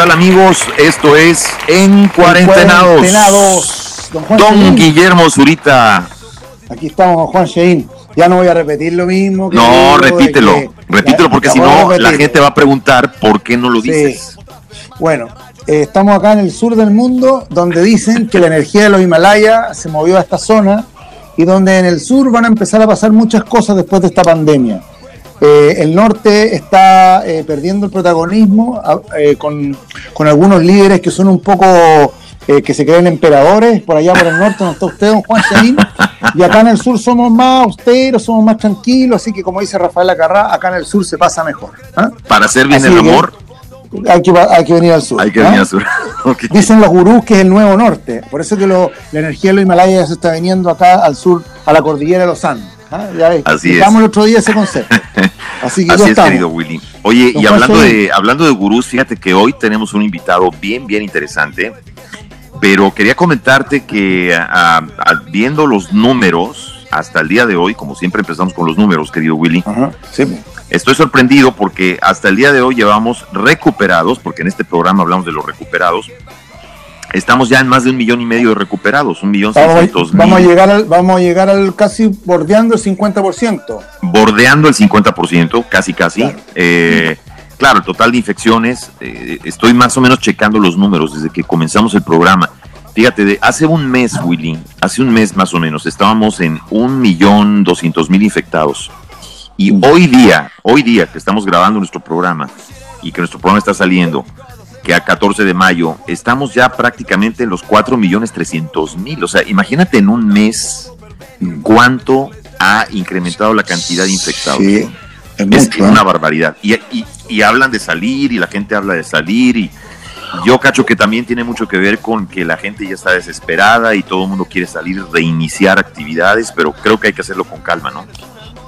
Hola, ¿qué tal amigos? Esto es En Cuarentenados. Cuarentenados. Don, Juan Don Shein. Guillermo Zurita. Aquí estamos, Juan Shein. Ya no voy a repetir lo mismo. que No, repítelo. que- Repítelo porque si no, la gente va a preguntar por qué no lo Sí. dices. Bueno, eh, estamos acá en el sur del mundo, donde dicen que la energía de los Himalayas se movió a esta zona y donde en el sur van a empezar a pasar muchas cosas después de esta pandemia. Eh, el norte está eh, perdiendo el protagonismo eh, con, con algunos líderes que son un poco eh, que se creen emperadores. Por allá por el norte no está usted, don Juan Chaín. Y acá en el sur somos más austeros, somos más tranquilos. Así que, como dice Rafael Acarrá, acá en el sur se pasa mejor. ¿ah? Para hacer bien Así el amor, Hay que, hay que venir al sur. hay que ¿ah? venir a sur. Ok. Dicen los gurús que es el nuevo norte. Por eso que lo- la energía de los Himalayas se está viniendo acá al sur, a la cordillera de los Andes. ¿Ah? Ya Así es. el otro día ese concepto. Así que Así ya es, estamos. querido Willy. Oye, y hablando de, hablando de gurús, fíjate que hoy tenemos un invitado bien, bien interesante. Pero quería comentarte que viendo los números hasta el día de hoy, como siempre empezamos con los números, querido Willy, Ajá, sí. Estoy sorprendido porque hasta el día de hoy llevamos recuperados, porque en este programa hablamos de los recuperados. Estamos ya en más de un millón y medio de recuperados, un millón Vamos, seiscientos vamos a mil, llegar al, vamos a llegar al casi bordeando el 50%. bordeando el 50%, casi casi. Claro. Eh, claro, el total de infecciones, eh, estoy más o menos checando los números desde que comenzamos el programa. Fíjate, de hace un mes, Willy, hace un mes más o menos, estábamos en un millón doscientos mil infectados. Y hoy día, hoy día que estamos grabando nuestro programa y que nuestro programa está saliendo, que a 14 de mayo, estamos ya prácticamente en los 4 millones 300 mil. O sea, imagínate en un mes cuánto ha incrementado la cantidad de infectados. Sí, es Es mucho. ¿eh? una barbaridad. Y, y- y hablan de salir y la gente habla de salir y yo cacho que también tiene mucho que ver con que la gente ya está desesperada y todo el mundo quiere salir, reiniciar actividades, pero creo que hay que hacerlo con calma, ¿no?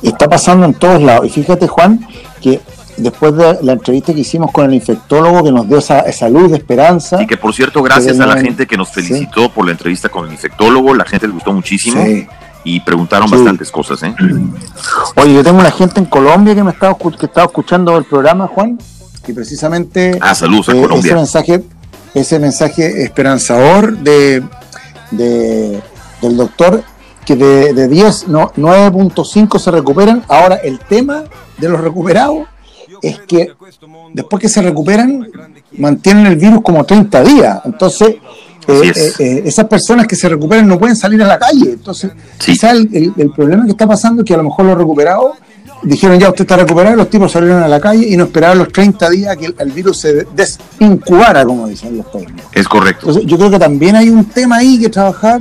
Está pasando en todos lados. Y fíjate, Juan, que después de la entrevista que hicimos con el infectólogo que nos dio esa, esa luz de esperanza. Y que por cierto, gracias a la gente que nos felicitó por la entrevista con el infectólogo, la gente le gustó muchísimo Sí. y preguntaron Sí. bastantes cosas, ¿eh? Oye, yo tengo una gente en Colombia que me estaba, que estaba escuchando el programa, Juan, y precisamente Ah, saludos a eh, ese Colombia. mensaje, ese mensaje esperanzador de, de- del doctor que de, de 10, no, 9.5 se recuperan. Ahora, el tema de los recuperados es que después que se recuperan, mantienen el virus como 30 días. Entonces, eh, es. eh, eh, esas personas que se recuperan no pueden salir a la calle. Entonces, Sí. quizá el, el- el problema que está pasando es que a lo mejor los recuperados dijeron ya usted está recuperado, los tipos salieron a la calle y no esperaron los 30 días que el, el virus se desincubara, como dicen los técnicos. Es correcto. Entonces, yo creo que también hay un tema ahí que trabajar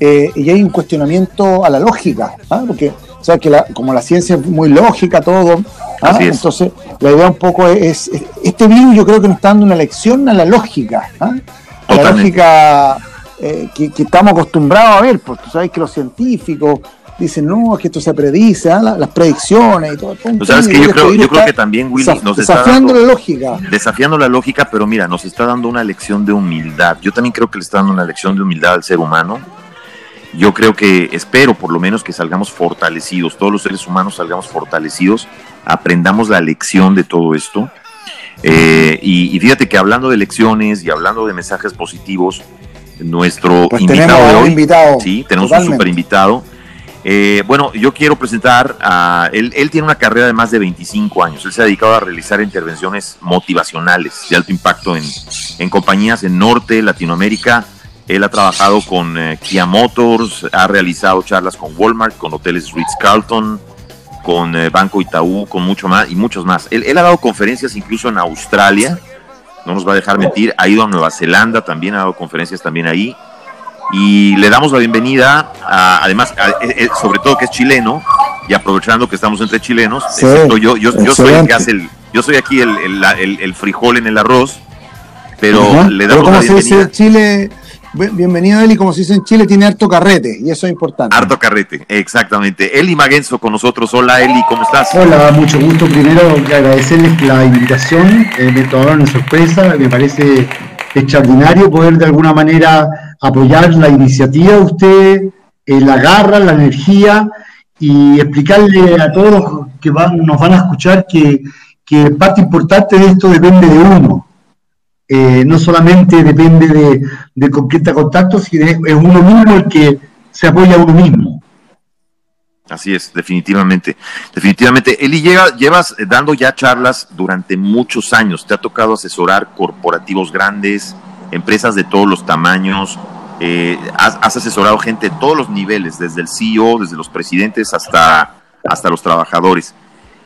eh, y hay un cuestionamiento a la lógica, ¿ah? porque sea, que la- como la ciencia es muy lógica, todo, ¿ah? Entonces la idea un poco es, es- este virus yo creo que nos está dando una lección a la lógica, ¿ah? a la lógica eh, que, que estamos acostumbrados a ver, porque tú sabes que los científicos dicen, no, es que esto se predice, ¿ah? La- las predicciones y todo. todo sabes que y yo creo, este yo creo que también, Willy, nos está desafiando la lógica. desafiando la lógica, pero mira, nos está dando una lección de humildad. Yo también creo que le está dando una lección de humildad al ser humano. Yo creo que, espero por lo menos que salgamos fortalecidos, todos los seres humanos salgamos fortalecidos, aprendamos la lección de todo esto. Eh, y, y fíjate que hablando de lecciones y hablando de mensajes positivos, nuestro Pues invitado tenemos un hoy, invitado. sí, tenemos Totalmente. un super invitado. Eh, bueno, yo quiero presentar a él. Él tiene una carrera de más de 25 años. Él se ha dedicado a realizar intervenciones motivacionales de alto impacto en, en compañías en Norte, Latinoamérica. Él ha trabajado con eh, Kia Motors, ha realizado charlas con Walmart, con hoteles Ritz Carlton, con eh, Banco Itaú, con mucho más y muchos más. Él, él ha dado conferencias incluso en Australia, no nos va a dejar mentir. Ha ido a Nueva Zelanda también, ha dado conferencias también ahí y le damos la bienvenida, a- además, a- eh, sobre todo que es chileno, y aprovechando que estamos entre chilenos, Sí, excepto yo, yo, yo soy el que hace el, yo soy aquí el, frijol en el arroz, pero Ajá. le damos la se dice bienvenida. en Chile, bienvenido Eli, como se dice en Chile, tiene harto carrete y eso es importante. Harto carrete, exactamente. Eli Magenzo con nosotros. Hola Eli, ¿cómo estás? Hola, mucho gusto. Primero agradecerles la invitación, eh, me tomaron en sorpresa, me parece extraordinario poder de alguna manera apoyar la iniciativa de usted, eh, la garra, la energía y explicarle a todos los que van, nos van a escuchar que, que parte importante de esto depende de uno. Eh, no solamente depende de, de con quién contacto, sino es, uno mismo el que se apoya a uno mismo. Así es, definitivamente. Definitivamente. Eli, llega, llevas dando ya charlas durante muchos años. Te ha tocado asesorar corporativos grandes, empresas de todos los tamaños. Eh, has, asesorado gente de todos los niveles, desde el CEO, desde los presidentes hasta, hasta los trabajadores.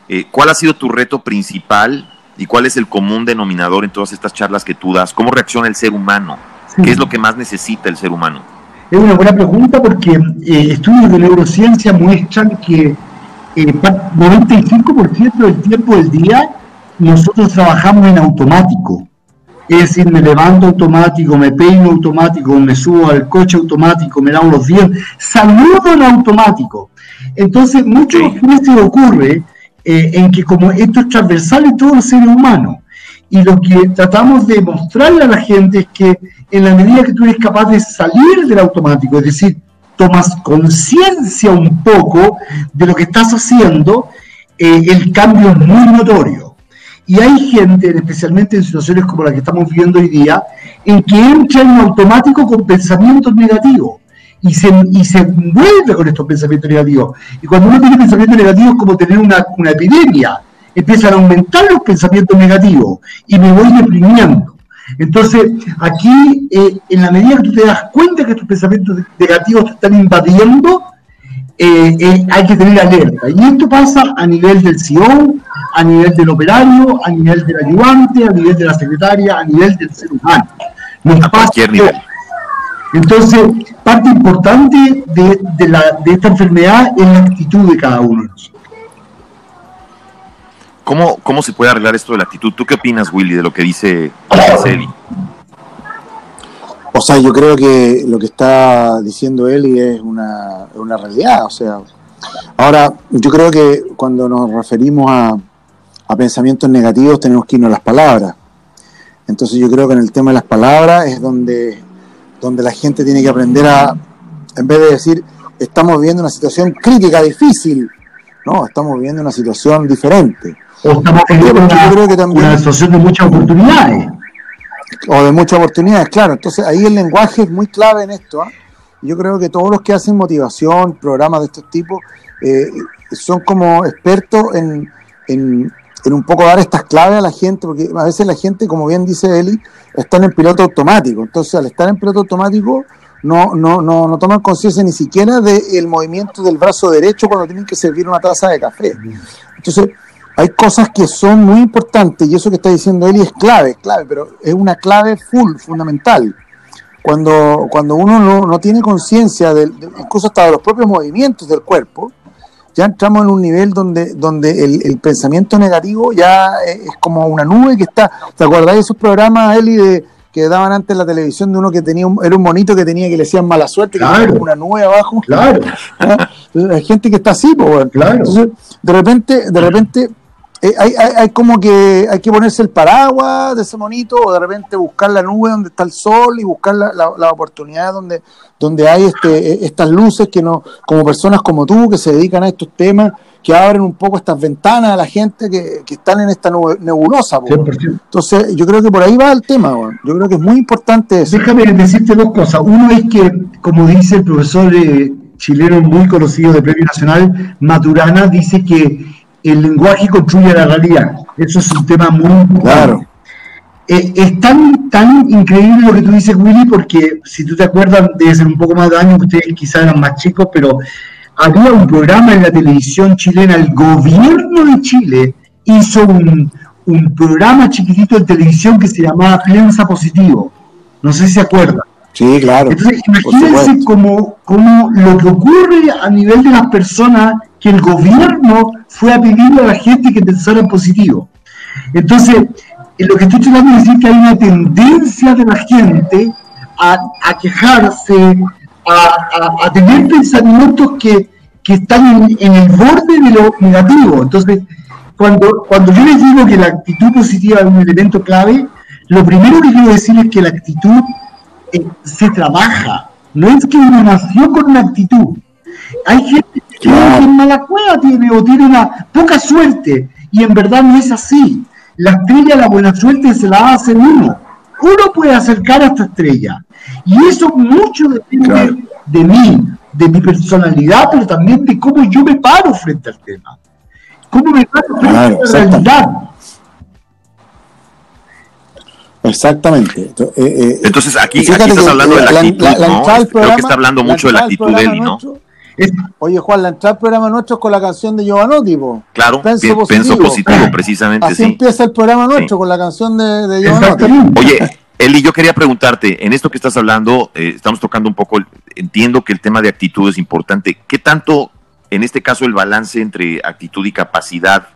Eh, ¿Cuál ha sido tu reto principal y cuál es el común denominador en todas estas charlas que tú das? ¿Cómo reacciona el ser humano? ¿Qué es lo que más necesita el ser humano? Es una buena pregunta porque eh, estudios de neurociencia muestran que eh, 95% del tiempo del día nosotros trabajamos en automático. Es decir, me levanto automático, me peino automático, me subo al coche automático, me lavo los dientes, saludo en automático. Entonces, muchas veces ocurre eh, en que como esto es transversal en todos los seres humanos, y lo que tratamos de mostrarle a la gente es que en la medida que tú eres capaz de salir del automático, es decir, tomas conciencia un poco de lo que estás haciendo, eh, el cambio es muy notorio. Y hay gente, especialmente en situaciones como la que estamos viviendo hoy día, en que entra en automático con pensamientos negativos y se, y se envuelve con estos pensamientos negativos. Y cuando uno tiene pensamientos negativos es como tener una, una epidemia empiezan a aumentar los pensamientos negativos y me voy deprimiendo. Entonces, aquí, eh, en la medida que tú te das cuenta que tus pensamientos negativos te están invadiendo, eh, eh, hay que tener alerta. Y esto pasa a nivel del CEO, a nivel del operario, a nivel del ayudante, a nivel de la secretaria, a nivel del ser humano. a cualquier nivel. Entonces, parte importante de, de, la, de esta enfermedad es la actitud de cada uno de nosotros. ¿Cómo, ¿Cómo se puede arreglar esto de la actitud? ¿Tú qué opinas, Willy, de lo que dice Eli? O sea, yo creo que lo que está diciendo Eli es una, una realidad. O sea, ahora, yo creo que cuando nos referimos a, a pensamientos negativos tenemos que irnos a las palabras. Entonces yo creo que en el tema de las palabras es donde, donde la gente tiene que aprender a, en vez de decir, estamos viviendo una situación crítica, difícil, no, estamos viviendo una situación diferente o estamos viviendo una, también, situación de muchas oportunidades. O de muchas oportunidades, claro. Entonces ahí el lenguaje es muy clave en esto. ¿eh? Yo creo que todos los que hacen motivación, programas de estos tipos, eh, son como expertos en, en, en, un poco dar estas claves a la gente, porque a veces la gente, como bien dice Eli, están en piloto automático. Entonces al estar en piloto automático no, no, no, no toman conciencia ni siquiera del movimiento del brazo derecho cuando tienen que servir una taza de café. Entonces, hay cosas que son muy importantes y eso que está diciendo Eli es clave, clave, pero es una clave full, fundamental. Cuando, cuando uno no, no tiene conciencia, de, incluso hasta de los propios movimientos del cuerpo, ya entramos en un nivel donde, donde el, el, pensamiento negativo ya es como una nube que está. ¿Te acuerdas de esos programas, Eli, de, que daban antes en la televisión de uno que tenía un, era un monito que tenía que le decían mala suerte, que tenía una nube abajo? Claro. Hay gente que está así, pues, claro. Entonces, de repente, de repente eh, hay, hay, hay, como que hay que ponerse el paraguas de ese monito o de repente buscar la nube donde está el sol y buscar la, la, la oportunidad donde, donde hay este, eh, estas luces que no, como personas como tú que se dedican a estos temas, que abren un poco estas ventanas a la gente que, que están en esta nebulosa. Entonces, yo creo que por ahí va el tema. Yo creo que es muy importante eso. Déjame decirte dos cosas. Uno es que, como dice el profesor eh, chileno muy conocido de Premio Nacional, Maturana, dice que el lenguaje construye la realidad. Eso es un tema muy importante. Claro. Eh, es tan, tan increíble lo que tú dices, Willy, porque si tú te acuerdas, debe ser un poco más de años, ustedes quizás eran más chicos, pero había un programa en la televisión chilena, el gobierno de Chile hizo un, un programa chiquitito de televisión que se llamaba Prensa Positivo. No sé si se acuerdan. Sí, claro. Entonces, imagínense cómo, cómo lo que ocurre a nivel de las personas que el gobierno fue a pedirle a la gente que pensara en positivo. Entonces, lo que estoy tratando de decir que hay una tendencia de la gente a, quejarse, a, tener pensamientos que, están en, en, el borde de lo negativo. Entonces, cuando, cuando yo les digo que la actitud positiva es un elemento clave, lo primero que quiero decir es que la actitud eh, se trabaja. No es que uno nació con una actitud. Hay gente que en mala cueva tiene o tiene una poca suerte y en verdad no es así. La estrella, la buena suerte se la hace uno. uno puede acercar a esta estrella. Y eso mucho depende de mí, de mi personalidad, pero también de cómo yo me paro frente al tema. ¿Cómo me paro frente a la realidad? Exactamente. Eh, eh, Entonces aquí, estás hablando de la, actitud, ¿no? Creo que está hablando mucho de la actitud de Eli, ¿no? Oye, Juan, la entrada del programa nuestro es con la canción de Giovanotti, Claro, pienso positivo. precisamente. Así empieza el programa nuestro con la canción de, de Giovanotti. Oye, Eli, yo quería preguntarte, en esto que estás hablando, eh, estamos tocando un poco, entiendo que el tema de actitud es importante. ¿Qué tanto, en este caso, el balance entre actitud y capacidad?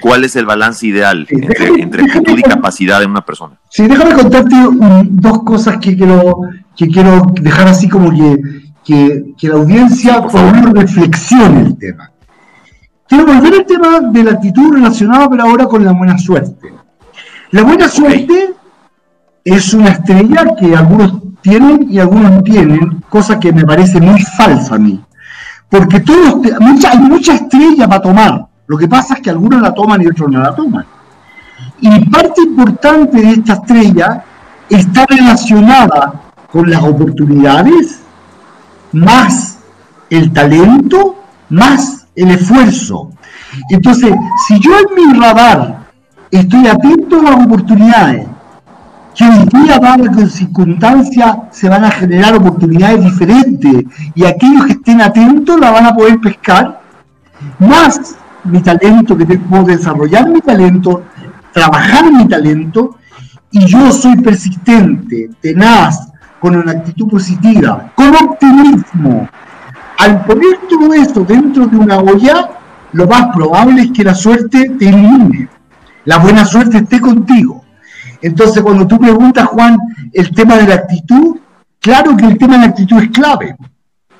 ¿Cuál es el balance ideal entre, actitud y capacidad en una persona? Sí, déjame contarte dos cosas que quiero, que quiero dejar así como que que, la audiencia por favor reflexione el tema. Quiero volver al tema de la actitud relacionada, pero ahora con la buena suerte. La buena suerte es una estrella que algunos tienen y algunos no tienen, cosa que me parece muy falsa a mí. Porque todos, mucha, hay mucha estrella para tomar. Lo que pasa es que algunos la toman y otros no la toman. Y parte importante de esta estrella está relacionada con las oportunidades más el talento, más el esfuerzo. Entonces, si yo en mi radar estoy atento a las oportunidades, que hoy día, dadas las circunstancias, se van a generar oportunidades diferentes y aquellos que estén atentos la van a poder pescar, más mi talento, que puedo desarrollar mi talento, trabajar mi talento, y yo soy persistente, tenaz, con una actitud positiva, con optimismo. Al poner todo esto dentro de una olla, lo más probable es que la suerte te ilumine, la buena suerte esté contigo. Entonces, cuando tú preguntas, Juan, el tema de la actitud, claro que el tema de la actitud es clave,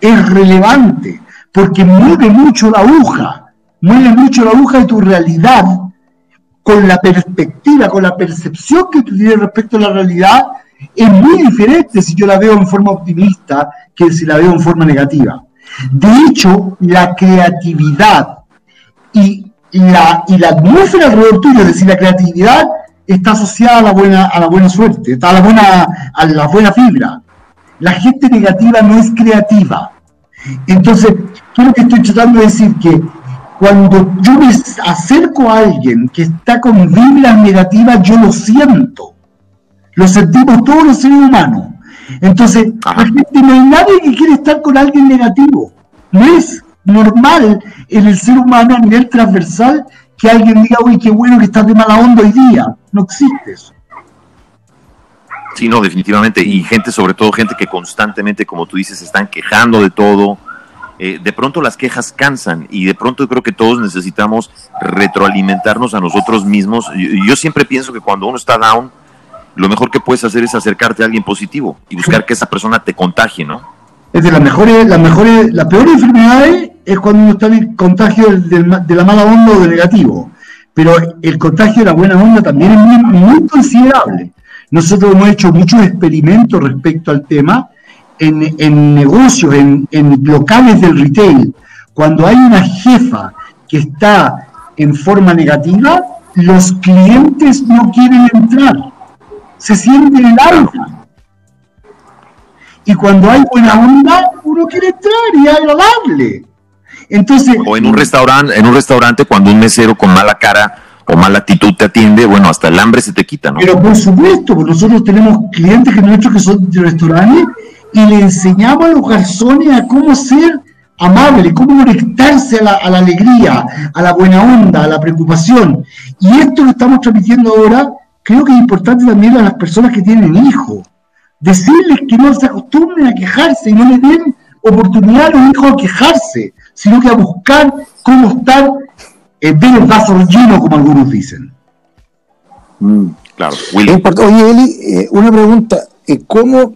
es relevante, porque mueve mucho la aguja, mueve mucho la aguja de tu realidad con la perspectiva, con la percepción que tú tienes respecto a la realidad es muy diferente si yo la veo en forma optimista que si la veo en forma negativa. De hecho, la creatividad y la, y la atmósfera alrededor tuyo, es decir, la creatividad está asociada a la buena, a la buena suerte, a la buena, a la buena fibra. La gente negativa no es creativa. Entonces, yo lo que estoy tratando de decir que cuando yo me acerco a alguien que está con vibras negativas, yo lo siento. Lo sentimos todos los seres humanos. Entonces, no hay nadie que quiere estar con alguien negativo. No es normal en el ser humano a nivel transversal que alguien diga, uy, qué bueno que estás de mala onda hoy día. No existe eso. Sí, no, definitivamente. Y gente, sobre todo gente que constantemente, como tú dices, están quejando de todo. Eh, de pronto las quejas cansan y de pronto creo que todos necesitamos retroalimentarnos a nosotros mismos. yo siempre pienso que cuando uno está down, lo mejor que puedes hacer es acercarte a alguien positivo y buscar que esa persona te contagie, ¿no? Es de las mejores, las mejores, la peor enfermedad es cuando uno está en contagio de, la mala onda o de negativo. Pero el contagio de la buena onda también es muy, considerable. Nosotros hemos hecho muchos experimentos respecto al tema en, negocios, en, en locales del retail. Cuando hay una jefa que está en forma negativa, los clientes no quieren entrar se siente en el alma. Y cuando hay buena onda, uno quiere entrar y agradable. Entonces, o en un restaurante, en un restaurante cuando un mesero con mala cara o mala actitud te atiende, bueno, hasta el hambre se te quita, ¿no? Pero por supuesto, nosotros tenemos clientes que nuestros que son de restaurantes y le enseñamos a los garzones a cómo ser amable, cómo conectarse a la, a la alegría, a la buena onda, a la preocupación. Y esto lo estamos transmitiendo ahora creo que es importante también a las personas que tienen hijos, decirles que no se acostumbren a quejarse y no les den oportunidad a los hijos a quejarse, sino que a buscar cómo estar, en ver el vaso lleno, como algunos dicen. Mm, claro. Oye, Eli, eh, una pregunta. Eh, ¿Cómo,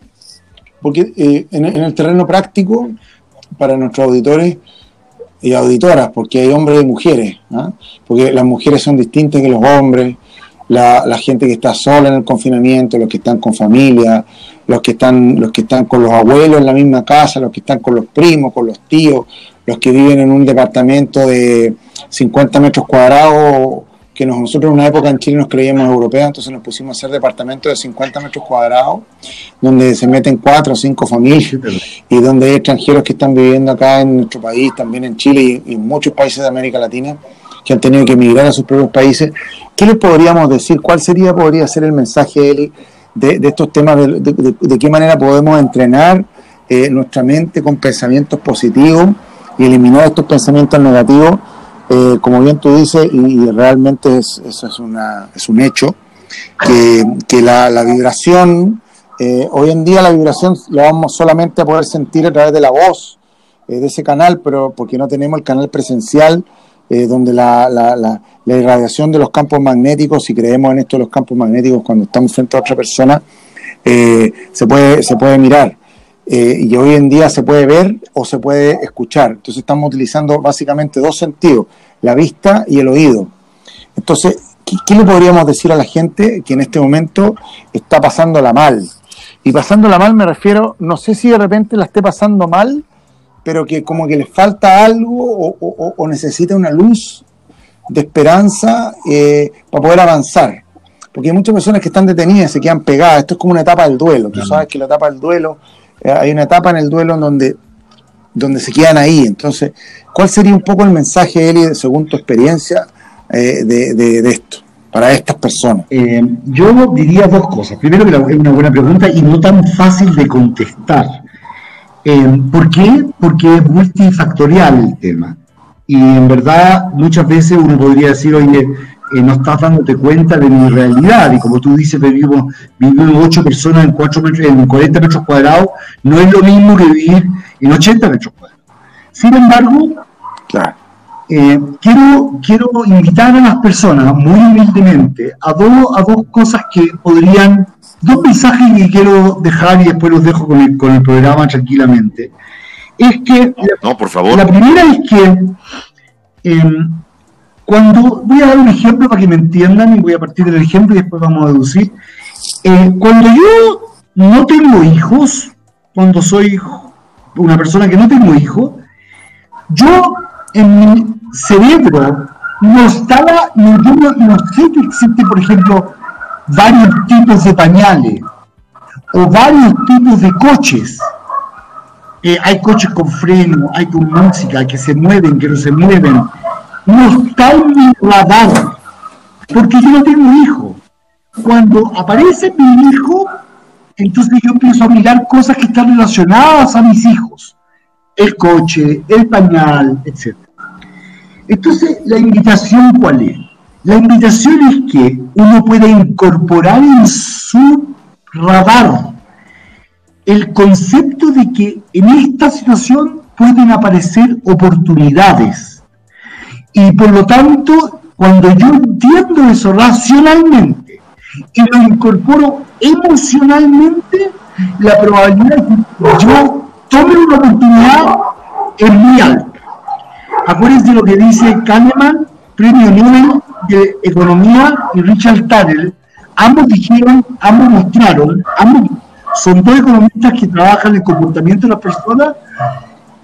porque eh, en, el terreno práctico, para nuestros auditores y auditoras, porque hay hombres y mujeres, ¿ah? porque las mujeres son distintas que los hombres, la, gente que está sola en el confinamiento, los que están con familia, los que están, los que están con los abuelos en la misma casa, los que están con los primos, con los tíos, los que viven en un departamento de 50 metros cuadrados que nosotros en una época en Chile nos creíamos europeos, entonces nos pusimos a hacer departamentos de 50 metros cuadrados, donde se meten cuatro o cinco familias y donde hay extranjeros que están viviendo acá en nuestro país, también en Chile y, en muchos países de América Latina, que han tenido que emigrar a sus propios países. ¿Qué les podríamos decir? ¿Cuál sería, podría ser el mensaje, Eli, de, estos temas? De, qué manera podemos entrenar eh, nuestra mente con pensamientos positivos y eliminar estos pensamientos negativos? Eh, como bien tú dices, y, realmente es, eso es, una, es un hecho, que, la, vibración, eh, hoy en día la vibración la vamos solamente a poder sentir a través de la voz de ese canal, pero porque no tenemos el canal presencial, donde la, la, la, irradiación de los campos magnéticos, si creemos en esto de los campos magnéticos cuando estamos frente a otra persona, se, puede, se puede mirar. Eh, y hoy en día se puede ver o se puede escuchar. Entonces estamos utilizando básicamente dos sentidos, la vista y el oído. Entonces, ¿qué, le podríamos decir a la gente que en este momento está pasándola mal? Y pasándola mal me refiero, no sé si de repente la esté pasando mal, pero que como que le falta algo o, necesita una luz de esperanza eh, para poder avanzar. Porque hay muchas personas que están detenidas, se quedan pegadas. Esto es como una etapa del duelo. Tú sabes que la etapa del duelo eh, hay una etapa en el duelo en donde, donde se quedan ahí. Entonces, ¿cuál sería un poco el mensaje, Eli, según tu experiencia, eh, de, esto? para estas personas? Eh, yo diría dos cosas. Primero, que es una buena pregunta y no tan fácil de contestar. ¿Por qué? Porque es multifactorial el tema. Y en verdad, muchas veces uno podría decir, oye, no estás dándote cuenta de mi realidad. Y como tú dices, vivimos, vivimos ocho personas en, cuatro metros, en 40 metros cuadrados, no es lo mismo que vivir en 80 metros cuadrados. Sin embargo, eh, quiero, quiero invitar a las personas, muy humildemente, a, a dos cosas que podrían, dos mensajes que quiero dejar y después los dejo con el, con el programa tranquilamente. Es que, no, por favor. la primera es que em, cuando, voy a dar un ejemplo para que me entiendan y voy a partir del ejemplo y después vamos a deducir. Eh, cuando yo no tengo hijos, cuando soy una persona que no tengo hijos, yo en mi cerebro no estaba ninguno, no sé que existe, por ejemplo, varios tipos de pañales o varios tipos de coches. Eh, hay coches con freno, hay con música, que se mueven, que no se mueven no está en mi radar, porque yo no tengo hijo. Cuando aparece mi hijo, entonces yo empiezo a mirar cosas que están relacionadas a mis hijos, el coche, el pañal, etc. Entonces, la invitación cuál es? La invitación es que uno pueda incorporar en su radar el concepto de que en esta situación pueden aparecer oportunidades y por lo tanto, cuando yo entiendo eso racionalmente y lo incorporo emocionalmente, la probabilidad de que yo tome una oportunidad es muy alta. Acuérdense de lo que dice Kahneman, premio Nobel de Economía, y Richard Tadel. Ambos dijeron, ambos mostraron, ambos son dos economistas que trabajan el comportamiento de las personas.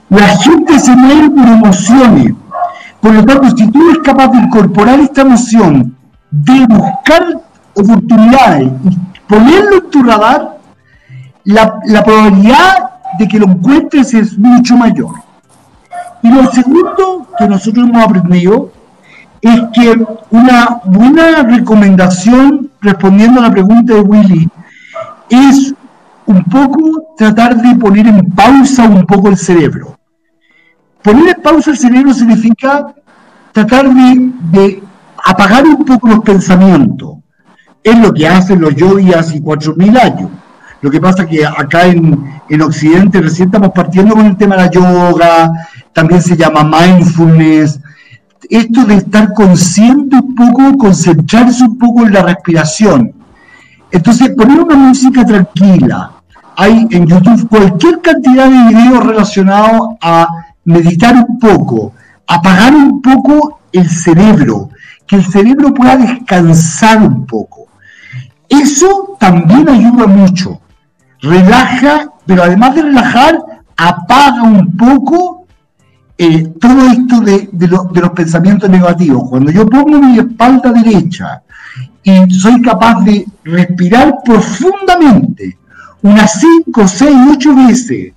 La gente se mueve por emociones por lo tanto, si tú eres capaz de incorporar esta noción de buscar oportunidades y ponerlo en tu radar, la, probabilidad de que lo encuentres es mucho mayor. Y lo segundo que nosotros hemos aprendido es que una buena recomendación, respondiendo a la pregunta de Willy, es un poco tratar de poner en pausa un poco el cerebro. Poner en pausa el cerebro significa tratar de, apagar un poco los pensamientos. Es lo que hacen los yogis hace 4.000 años. Lo que pasa es que acá en, en, Occidente recién estamos partiendo con el tema de la yoga, también se llama mindfulness. Esto de estar consciente un poco, concentrarse un poco en la respiración. Entonces, poner una música tranquila. Hay en YouTube cualquier cantidad de videos relacionados a meditar un poco, apagar un poco el cerebro, que el cerebro pueda descansar un poco. Eso también ayuda mucho. Relaja, pero además de relajar, apaga un poco eh, todo esto de, los pensamientos negativos. Cuando yo pongo mi espalda derecha y soy capaz de respirar profundamente, unas 5, 6, 8 veces,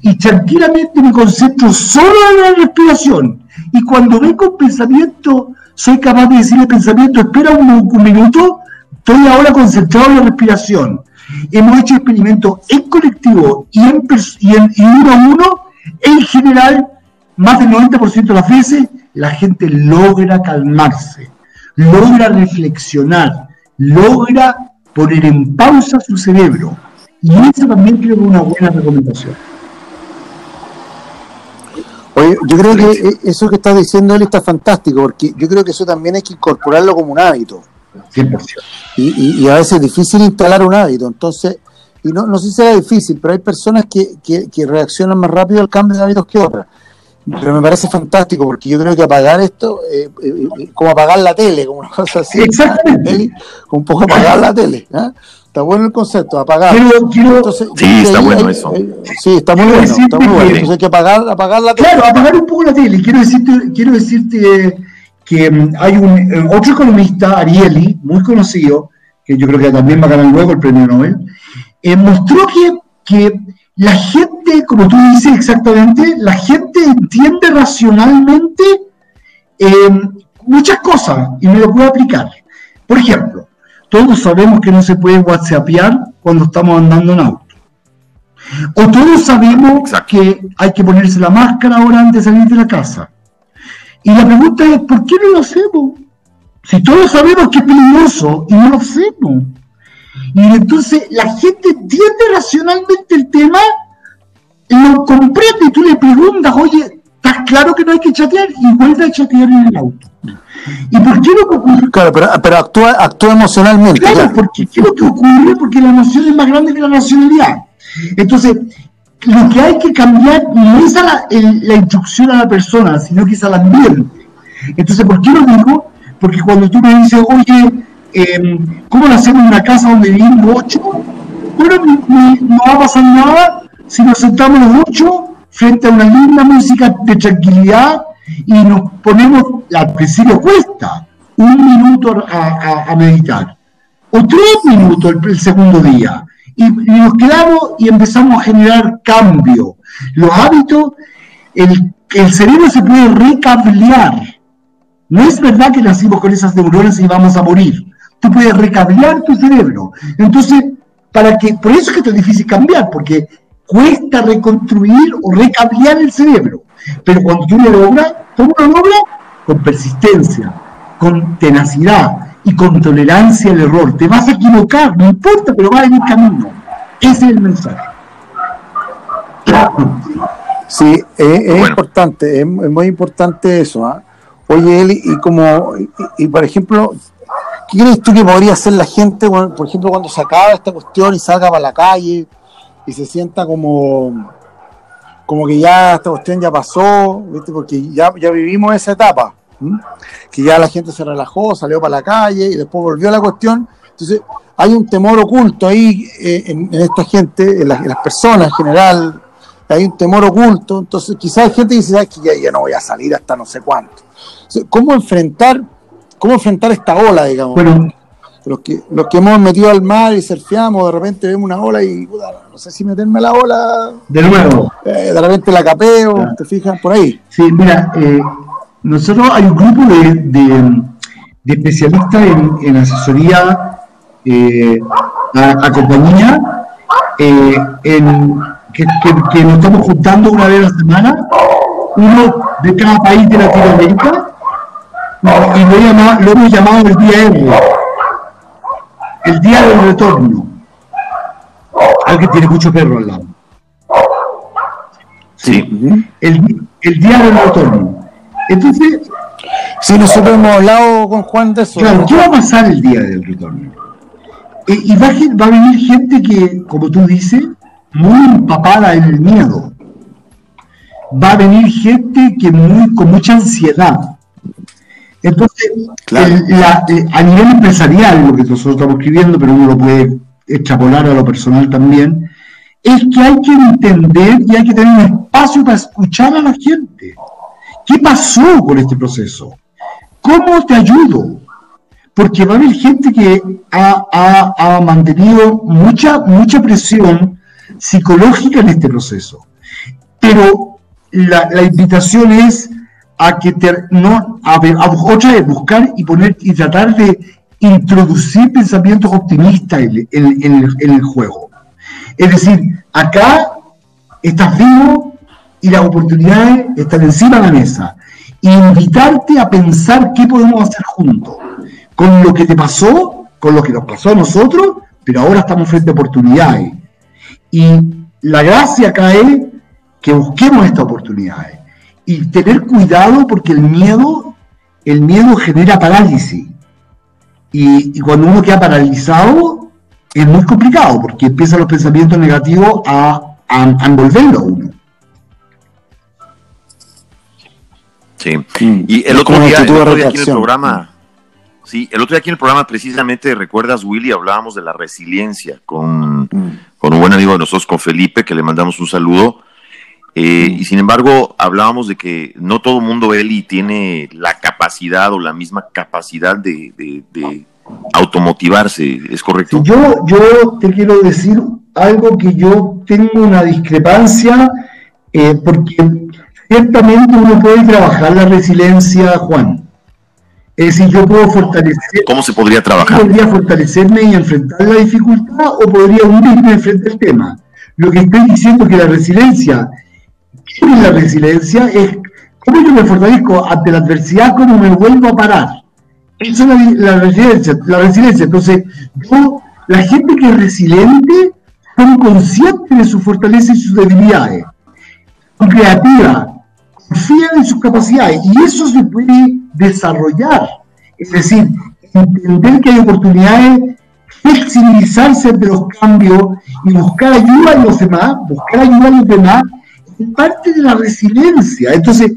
y tranquilamente me concentro solo en la respiración, y cuando vengo un pensamiento, soy capaz de decirle pensamiento, espera un, minuto, estoy ahora concentrado en la respiración. Hemos hecho experimentos en colectivo y en, y en y uno a uno, en general, más del 90% de las veces, la gente logra calmarse, logra reflexionar, logra poner en pausa su cerebro. Y eso también creo que es una buena recomendación. Oye, yo creo que eso que está diciendo él está fantástico, porque yo creo que eso también hay que incorporarlo como un hábito. 100%. Y, y, a veces es difícil instalar un hábito. Entonces, y no, no sé si será difícil, pero hay personas que, que, que reaccionan más rápido al cambio de hábitos que otras. Pero me parece fantástico porque yo creo que apagar esto, eh, eh, eh como apagar la tele, como una cosa así. Exactamente. Un poco apagar la tele. ¿eh? Está bueno el concepto, apagar. Entonces, sí, está bueno eso. sí, está muy bueno. Está muy bueno. Entonces hay que apagar, apagar la tele. Claro, apagar un poco la tele. Quiero decirte, quiero decirte que mm, hay un eh, otro economista, Ariely, muy conocido, que yo creo que también va a ganar luego el premio Nobel, mostró que, que la gente, como tú dices exactamente, la gente entiende racionalmente eh, muchas cosas y me lo puedo aplicar. Por ejemplo, todos sabemos que no se puede whatsappear cuando estamos andando en auto. O todos sabemos que hay que ponerse la máscara ahora antes de salir de la casa. Y la pregunta es, ¿por qué no lo hacemos? Si todos sabemos que es peligroso y no lo hacemos. Y entonces la gente entiende racionalmente el tema, lo comprende y tú le preguntas, oye, ¿estás claro que no hay que chatear? Y vuelve a chatear en el auto. ¿Y por qué lo que ocurre? Claro, pero, pero actúa, actúa emocionalmente. Claro, porque ¿qué es lo que ocurre? Porque la emoción es más grande que la racionalidad. Entonces, lo que hay que cambiar no es a la, la instrucción a la persona, sino que es al ambiente. Entonces, ¿por qué lo digo? Porque cuando tú me dices, oye, eh, ¿cómo lo hacemos en una casa donde vivimos ocho? Bueno, no va a pasar nada si nos sentamos los ocho frente a una linda música de tranquilidad y nos ponemos, al principio cuesta, un minuto a, meditar, o tres minutos el, segundo día, y, nos quedamos y empezamos a generar cambio. Los hábitos, el, el cerebro se puede recablear. No es verdad que nacimos con esas neuronas y vamos a morir tú puedes recablear tu cerebro. Entonces, para que, por eso es que esto es difícil cambiar, porque cuesta reconstruir o recablear el cerebro. Pero cuando tú lo logras, ¿cómo lo logras? Con persistencia, con tenacidad y con tolerancia al error. Te vas a equivocar, no importa, pero va en el camino. Ese es el mensaje. Sí, es, importante, es, muy importante eso. ¿ah? Oye, Eli, y como, y, por ejemplo, ¿Qué crees tú que podría hacer la gente, por ejemplo, cuando se acaba esta cuestión y salga para la calle y se sienta como, como que ya esta cuestión ya pasó, ¿viste? porque ya, ya vivimos esa etapa, que ya la gente se relajó, salió para la calle y después volvió a la cuestión. Entonces, hay un temor oculto ahí eh, en, esta gente, en, las personas en general, hay un temor oculto. Entonces, quizás hay gente que dice, que ya, ya no voy a salir hasta no sé cuánto. ¿Cómo enfrentar cómo enfrentar esta ola, digamos. Bueno, los que, los que hemos metido al mar y surfeamos, de repente vemos una ola y no sé si meterme a la ola. De nuevo. Eh, de repente la capeo, te fijas, por ahí. Sí, mira, eh, nosotros hay un grupo de, de, especialistas en, asesoría eh, a, compañía en, que, que nos estamos juntando una vez a la semana, uno de cada país de Latinoamérica y lo, hemos llamado el día R, el día del retorno. Alguien tiene mucho perro al lado. Sí. El, el día del retorno. Entonces. Sí, nosotros hemos hablado con Juan de eso. Claro, ¿qué va a pasar el día del retorno? E, y va, va a venir gente que, como tú dices, muy empapada en el miedo. Va a venir gente que muy con mucha ansiedad entonces, eh, a nivel empresarial, lo que nosotros estamos escribiendo, pero uno lo puede extrapolar a lo personal también, es que hay que entender y hay que tener un espacio para escuchar a la gente. ¿Qué pasó con este proceso? ¿Cómo te ayudo? Porque va a haber gente que ha, mantenido mucha, mucha presión psicológica en este proceso. Pero la, invitación es a que no, a, otra vez buscar y poner y tratar de introducir pensamientos optimistas en, el juego. Es decir, acá estás vivo y las oportunidades están encima de la mesa. invitarte a pensar qué podemos hacer juntos. Con lo que te pasó, con lo que nos pasó a nosotros, pero ahora estamos frente a oportunidades. Y la gracia acá es que busquemos estas oportunidades. Y tener cuidado porque el miedo, el miedo genera parálisis. Y, cuando uno queda paralizado, es muy complicado porque empiezan los pensamientos negativos a, a, envolverlo a uno. Sí. Mm. Y el otro, día, el otro día aquí en el programa, sí, el otro día aquí en el programa precisamente, recuerdas, Willy, hablábamos de la resiliencia con, mm. con un buen amigo de nosotros, con Felipe, que le mandamos un saludo. Eh, y sin embargo, hablábamos de que no todo mundo, Eli, tiene la capacidad o la misma capacidad de, automotivarse, ¿es correcto? Yo, yo te quiero decir algo que yo tengo una discrepancia, eh, porque ciertamente uno puede trabajar la resiliencia, Juan. Es decir, yo puedo fortalecer. ¿Cómo se podría trabajar? Podría fortalecerme y enfrentar la dificultad o podría hundirme frente al tema. Lo que estoy diciendo es que la resiliencia ¿Qué es la resiliencia? Es cómo yo me fortalezco ante la adversidad, cómo me vuelvo a parar. Eso es la, resiliencia, la resiliencia. Entonces, yo, la gente que es resiliente son conscientes de su fortaleza y sus debilidades. Son creativa, confían en sus capacidades y eso se puede desarrollar. Es decir, entender que hay oportunidades, flexibilizarse ante los cambios y buscar ayuda en los demás, buscar ayuda en los demás parte de la resiliencia. Entonces,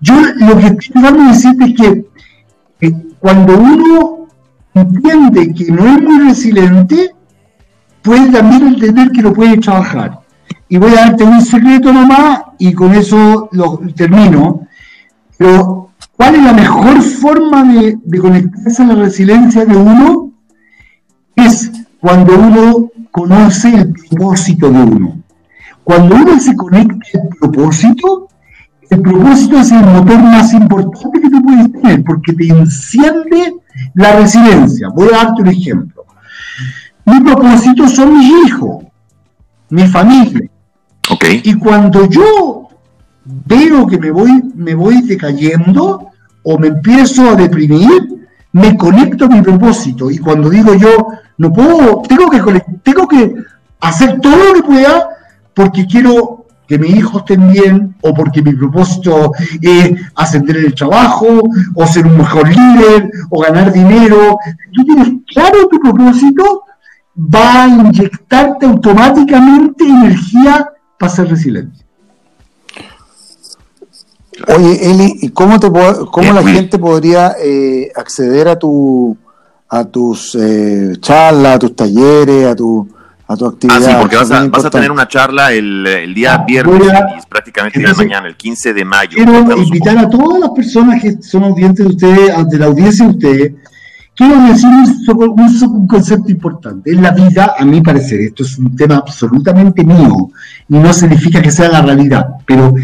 yo lo que estoy tratando de decirte es que cuando uno entiende que no es muy resiliente, puede también entender que lo puede trabajar. Y voy a darte un secreto nomás y con eso lo termino. Pero, ¿cuál es la mejor forma de conectarse a la resiliencia de uno? Es cuando uno conoce el propósito de uno. Cuando uno se conecta al propósito, el propósito es el motor más importante que tú puedes tener, porque te enciende la resiliencia. Voy a darte un ejemplo. Mi propósito son mis hijos, mi familia. Okay. Y cuando yo veo que me voy, me voy decayendo o me empiezo a deprimir, me conecto a mi propósito. Y cuando digo yo, no puedo, tengo que, tengo que hacer todo lo que pueda porque quiero que mis hijos estén bien o porque mi propósito es ascender en el trabajo o ser un mejor líder o ganar dinero. Tú tienes claro tu propósito, va a inyectarte automáticamente energía para ser resiliente. Oye, Eli, ¿y cómo, te, cómo la gente podría eh, acceder a, tu, a tus eh, charlas, a tus talleres, a tu a tu actividad. Ah, sí, porque vas a, tener una charla el, día ah, viernes y es prácticamente el día de mañana, el 15 de mayo. Quiero invitar a todas las personas que son audientes de ustedes, de la audiencia de ustedes, quiero decir un, concepto importante. En la vida, a mi parecer, esto es un tema absolutamente mío y no significa que sea la realidad, pero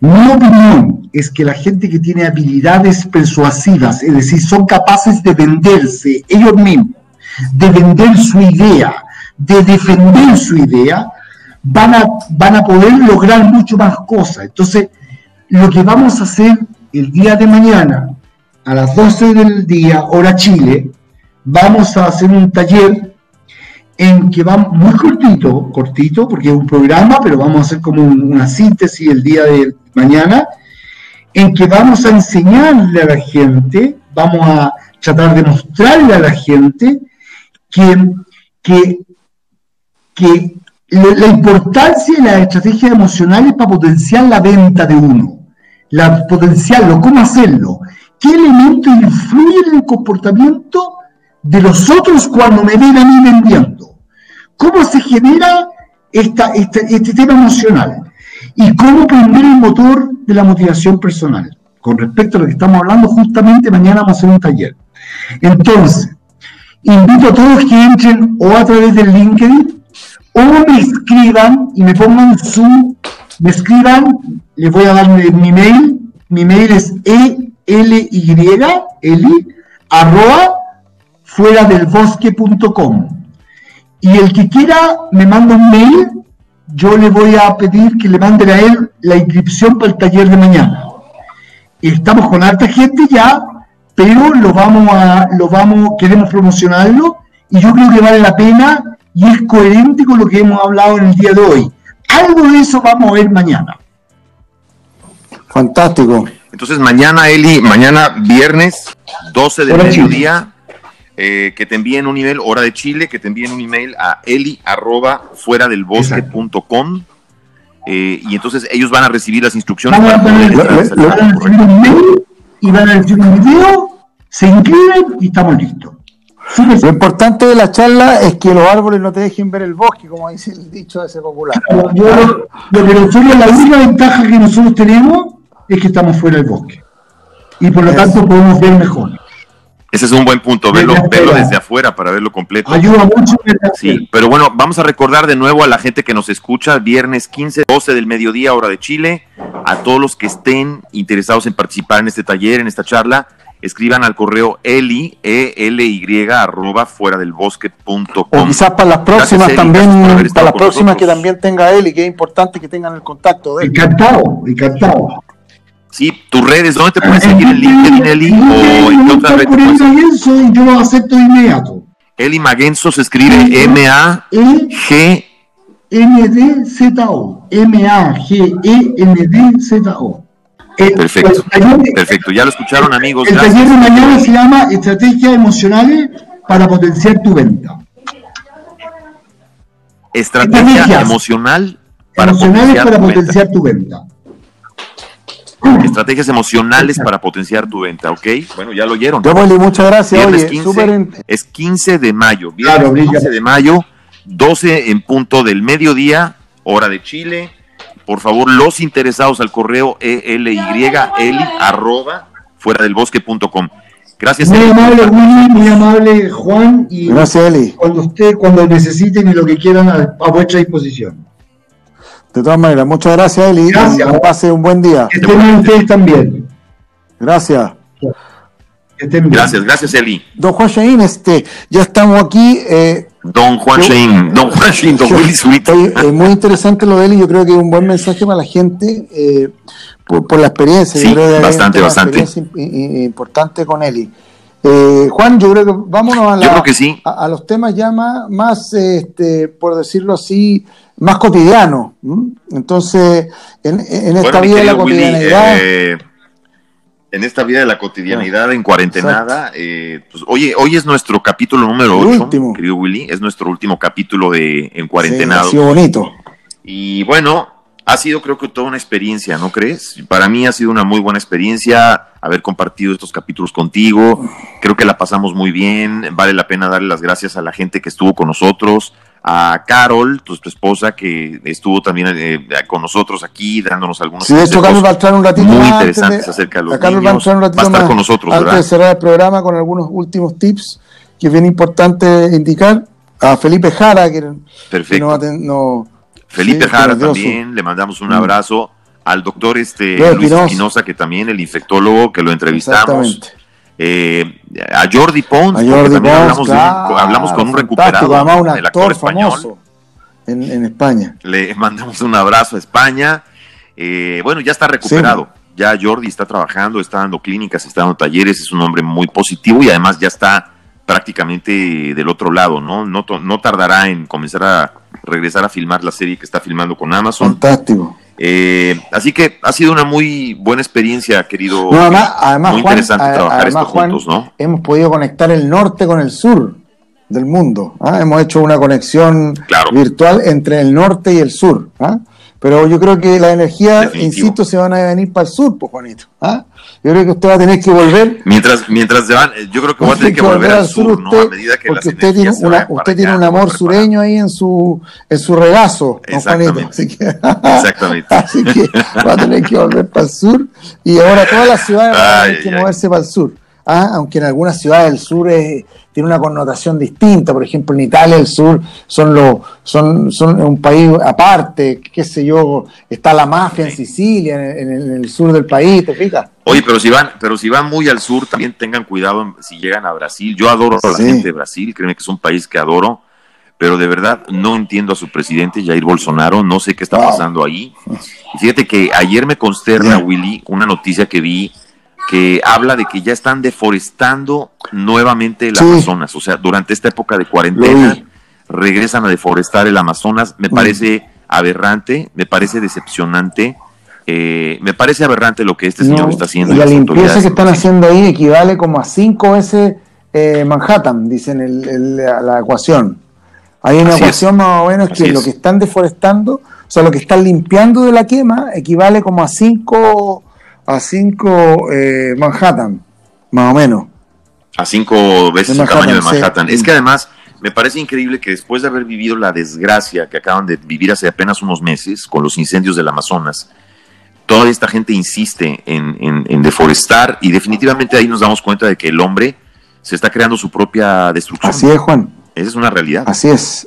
mi opinión es que la gente que tiene habilidades persuasivas, es decir, son capaces de venderse ellos mismos, de vender su idea, de defender su idea, van a, van a poder lograr mucho más cosas. Entonces, lo que vamos a hacer el día de mañana, a las 12 del día, hora Chile, vamos a hacer un taller en que va muy cortito, cortito, porque es un programa, pero vamos a hacer como una síntesis el día de mañana, en que vamos a enseñarle a la gente, vamos a tratar de mostrarle a la gente que, que que la importancia de las estrategias emocionales para potenciar la venta de uno, la potenciarlo, cómo hacerlo, qué elementos influyen en el comportamiento de los otros cuando me ven a mí vendiendo, cómo se genera esta, este tema emocional y cómo prender el motor de la motivación personal. con respecto a lo que estamos hablando, justamente mañana vamos a hacer un taller. Entonces, invito a todos que entren o a través del LinkedIn o me escriban y me pongan su, me escriban, les voy a dar mi mail, mi mail es ely, eli, arroba, fuera del bosque.com. Y el que quiera me manda un mail, yo le voy a pedir que le manden a él la inscripción para el taller de mañana. Estamos con harta gente ya, pero lo vamos a, lo vamos, queremos promocionarlo y yo creo que vale la pena y es coherente con lo que hemos hablado en el día de hoy. Algo de eso vamos a ver mañana. Fantástico. Entonces mañana, Eli, mañana viernes, 12 de mediodía, eh, que te envíen un email, hora de Chile, que te envíen un email a eli arroba fuera del bosque punto com, eh, y entonces ellos van a recibir las instrucciones. Van a, recibir un mail y van a recibir un video, se inscriben y estamos listos. Lo importante de la charla es que los árboles no te dejen ver el bosque, como dice el dicho de ese popular. Yo, lo que nosotros, la única ventaja que nosotros tenemos es que estamos fuera del bosque. Y por lo tanto podemos ver mejor. Ese es un buen punto, verlo, verlo desde afuera para verlo completo. Ayuda mucho. Sí, pero bueno, vamos a recordar de nuevo a la gente que nos escucha, viernes 15, 12 del mediodía, hora de Chile, a todos los que estén interesados en participar en este taller, en esta charla, escriban al correo eli, e l y arroba fuera del bosque.com. O quizás para las próximas también, para las próximas que también tenga Eli, que es importante que tengan el contacto de él. Encantado, encantado. Sí, tus redes, ¿dónde te pueden seguir? ¿En LinkedIn, Eli? ¿O en qué otra red te Yo lo acepto inmediato. Eli Magenzo se escribe M-A-G. N-D-Z-O. M-A-G-E-N-D-Z-O. Perfecto, perfecto. Ya lo escucharon, amigos. El taller de mañana se llama Estrategias Emocionales para Potenciar tu Venta. Estrategia emocional para potenciar tu venta. Estrategias emocionales para potenciar tu venta, ¿ok? Bueno, ya lo oyeron. muchas gracias. Es 15 de mayo, viernes 15 de mayo, 12 en punto del mediodía, hora de Chile. Por favor, los interesados al correo ely, eli, arroba, fuera del bosque.com. Gracias. Muy amable, Willy, muy amable, Juan. Y Gracias, Eli. Cuando usted, cuando necesiten y lo que quieran, a vuestra disposición. De todas maneras, muchas gracias, Eli. Gracias. Que pase un buen día. Que estén bien ustedes también. Gracias. Gracias, gracias, Eli. Don Juan Shain, este, ya estamos aquí. Eh, don Juan Shain, Don Juan Shain, Don Willy Zurita. Es muy interesante lo de Eli, yo creo que es un buen mensaje para la gente eh, por, la experiencia. Sí, bastante, bastante. Experiencia importante con Eli. Eh, Juan, yo creo que vámonos a, la, que sí. a, los temas ya más, más este, por decirlo así, más cotidiano. Entonces, en, esta vida de la cotidianidad. Eh, en esta vida de la cotidianidad, en cuarentenada, eh, pues, oye, hoy es nuestro capítulo número 8, querido Willy, es nuestro último capítulo de En Cuarentenado. Sí, ha bonito. Y bueno, ha sido creo que toda una experiencia, ¿no crees? Para mí ha sido una muy buena experiencia haber compartido estos capítulos contigo. Creo que la pasamos muy bien. Vale la pena darle las gracias a la gente que estuvo con nosotros, a Carol, tu, esposa, que estuvo también eh, con nosotros aquí, dándonos algunos Sí, de hecho, Carlos va a entrar un ratito muy interesantes acerca de los Carlos va a entrar un ratito estar con nosotros, antes de cerrar el programa con algunos últimos tips que es bien importante indicar. A Felipe Jara, que, Perfecto. no, Felipe Jara también, le mandamos un mm. abrazo. Al doctor este, Luis Espinosa, que también el infectólogo, que lo entrevistamos. Eh, a Jordi Pons, a Jordi Pons, hablamos, hablamos, con un recuperado, un actor, actor español. En, España. Le mandamos un abrazo a España. Eh, bueno, ya está recuperado. Ya Jordi está trabajando, está dando clínicas, está dando talleres, es un hombre muy positivo y además ya está prácticamente del otro lado, ¿no? No, no tardará en comenzar a regresar a filmar la serie que está filmando con Amazon. Fantástico. Eh, así que ha sido una muy buena experiencia, querido. además, muy interesante trabajar esto juntos, ¿no? Hemos podido conectar el norte con el sur del mundo. ¿ah? Hemos hecho una conexión virtual entre el norte y el sur. ¿ah? Pero yo creo que la energía, insisto, se van a venir para el sur, pues Juanito. ¿ah? Yo creo que usted va a tener que volver. Mientras, mientras se van, yo creo que va a tener que volver al sur, usted, ¿no? a medida que porque usted tiene, una, usted tiene un amor sureño ahí en su, en su regazo, Exactamente. Así que, Exactamente. así que va a tener que volver para el sur y ahora todas las ciudades van a tener que moverse para el sur. ¿Ah? aunque en algunas ciudades del sur tiene una connotación distinta, por ejemplo en Italia el sur son, los son, son un país aparte, qué sé yo, está la mafia en Sicilia, en, el sur del país, ¿te fijas? Oye, pero si van, pero si van muy al sur, también tengan cuidado si llegan a Brasil. Yo adoro a la gente de Brasil, créeme que es un país que adoro, pero de verdad no entiendo a su presidente, Jair Bolsonaro, no sé qué está pasando ahí. fíjate que ayer me consterna, Willy, una noticia que vi que habla de que ya están deforestando nuevamente el Amazonas. O sea, durante esta época de cuarentena regresan a deforestar el Amazonas. Me mm. parece aberrante, me parece decepcionante. Eh, me parece aberrante lo que este señor está haciendo. Y la limpieza que están haciendo ahí equivale como a cinco veces eh, Manhattan, dicen el, la, ecuación. Hay una ecuación más o menos que lo que están deforestando, o sea, lo que están limpiando de la quema equivale como a cinco a 5 eh, Manhattan, más o menos. A cinco veces el tamaño de Manhattan. Es que además me parece increíble que después de haber vivido la desgracia que acaban de vivir hace apenas unos meses con los incendios del Amazonas, toda esta gente insiste en, deforestar y definitivamente ahí nos damos cuenta de que el hombre se está creando su propia destrucción. Así es, Juan. Esa es una realidad. Así es.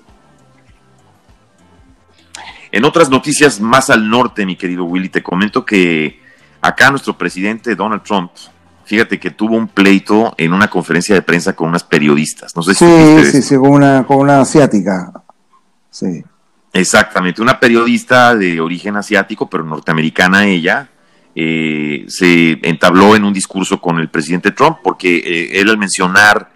En otras noticias más al norte, mi querido Willy, te comento que Acá nuestro presidente Donald Trump, fíjate que tuvo un pleito en una conferencia de prensa con unas periodistas. No sé si sí, sí, sí, con una, con una asiática. Sí. Exactamente, una periodista de origen asiático, pero norteamericana ella, eh, se entabló en un discurso con el presidente Trump, porque eh, él al mencionar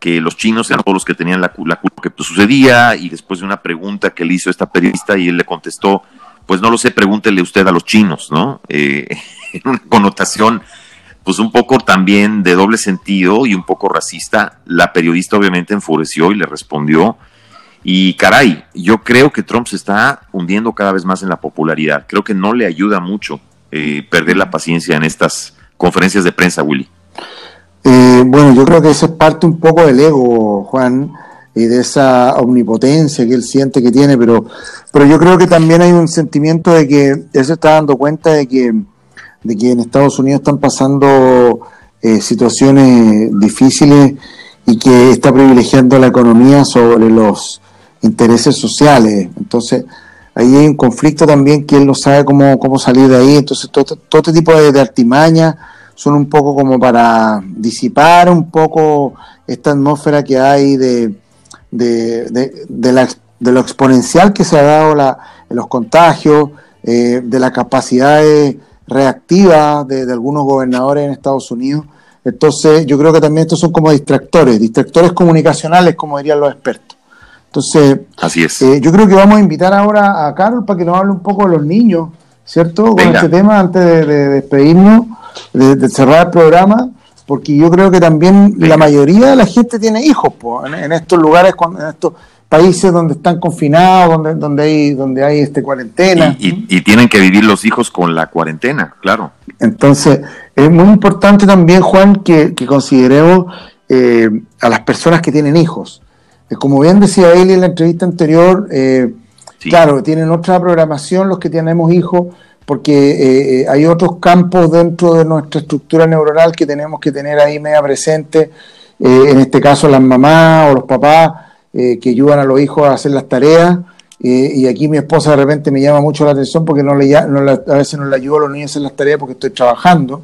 que los chinos eran todos los que tenían la, la culpa que sucedía, y después de una pregunta que le hizo esta periodista, y él le contestó, pues no lo sé, pregúntele usted a los chinos, ¿no? Eh, una connotación pues un poco también de doble sentido y un poco racista. La periodista obviamente enfureció y le respondió. Y caray, yo creo que Trump se está hundiendo cada vez más en la popularidad. Creo que no le ayuda mucho eh, perder la paciencia en estas conferencias de prensa, Willy. Eh, bueno, yo creo que eso es parte un poco del ego, Juan, y de esa omnipotencia que él siente que tiene, pero, pero yo creo que también hay un sentimiento de que él se está dando cuenta de que de que en Estados Unidos están pasando eh, situaciones difíciles y que está privilegiando la economía sobre los intereses sociales. Entonces, ahí hay un conflicto también que él no sabe cómo, cómo salir de ahí. Entonces, todo, este tipo de, artimañas son un poco como para disipar un poco esta atmósfera que hay de, de, de, la, de lo exponencial que se ha dado la, los contagios, eh, de la capacidad de reactiva de, algunos gobernadores en Estados Unidos. Entonces, yo creo que también estos son como distractores, distractores comunicacionales, como dirían los expertos. Entonces, Así es. Eh, yo creo que vamos a invitar ahora a Carol para que nos hable un poco de los niños, ¿cierto? Con este tema, antes de, despedirnos, de, cerrar el programa, porque yo creo que también la mayoría de la gente tiene hijos en, estos lugares, en estos países donde están confinados, donde, donde hay, donde hay este cuarentena. Y, tienen que vivir los hijos con la cuarentena, claro. Entonces, es muy importante también, Juan, que, consideremos eh, a las personas que tienen hijos. Eh, como bien decía él en la entrevista anterior, eh, claro, tienen otra programación los que tenemos hijos, porque hay otros campos dentro de nuestra estructura neuronal que tenemos que tener ahí media presente, en este caso las mamás o los papás, eh, que ayudan a los hijos a hacer las tareas. Eh, y aquí mi esposa de repente me llama mucho la atención porque no le, a veces no le ayudo a los niños a hacer las tareas porque estoy trabajando.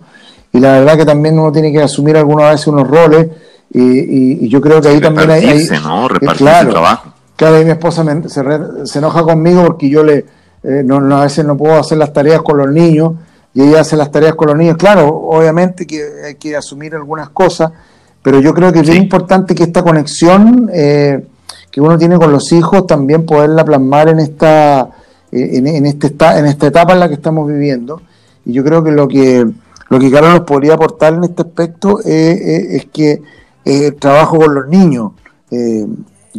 Y la verdad que también uno tiene que asumir algunas veces unos roles. Y, yo creo que ahí también hay. hay ¿no? Eh, claro, trabajo. Claro, y mi esposa se, enoja conmigo porque yo le no, a veces no puedo hacer las tareas con los niños y ella hace las tareas con los niños. Claro, obviamente que hay que asumir algunas cosas, pero yo creo que es bien importante que esta conexión eh, que uno tiene con los hijos también poderla plasmar en esta, eh, en, este, en esta etapa en la que estamos viviendo. Y yo creo que lo que, lo que Carlos nos podría aportar en este aspecto es que trabajo con los niños.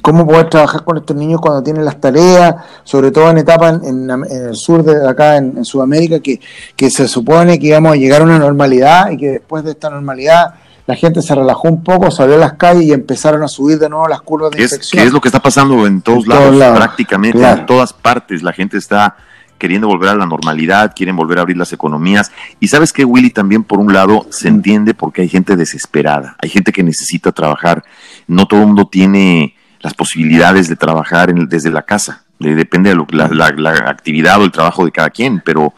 cómo poder trabajar con estos niños cuando tienen las tareas, sobre todo en etapas en, el sur de acá, en, Sudamérica, que, que, se supone que íbamos a llegar a una normalidad y que después de esta normalidad la gente se relajó un poco, salió a las calles y empezaron a subir de nuevo las curvas de infección. ¿Qué es lo que está pasando en todos, lados, prácticamente, en todas partes. La gente está queriendo volver a la normalidad, quieren volver a abrir las economías. Y sabes que, Willy, también por un lado se entiende porque hay gente desesperada, hay gente que necesita trabajar. No todo el mundo tiene las posibilidades de trabajar desde la casa. depende de la, actividad o el trabajo de cada quien, pero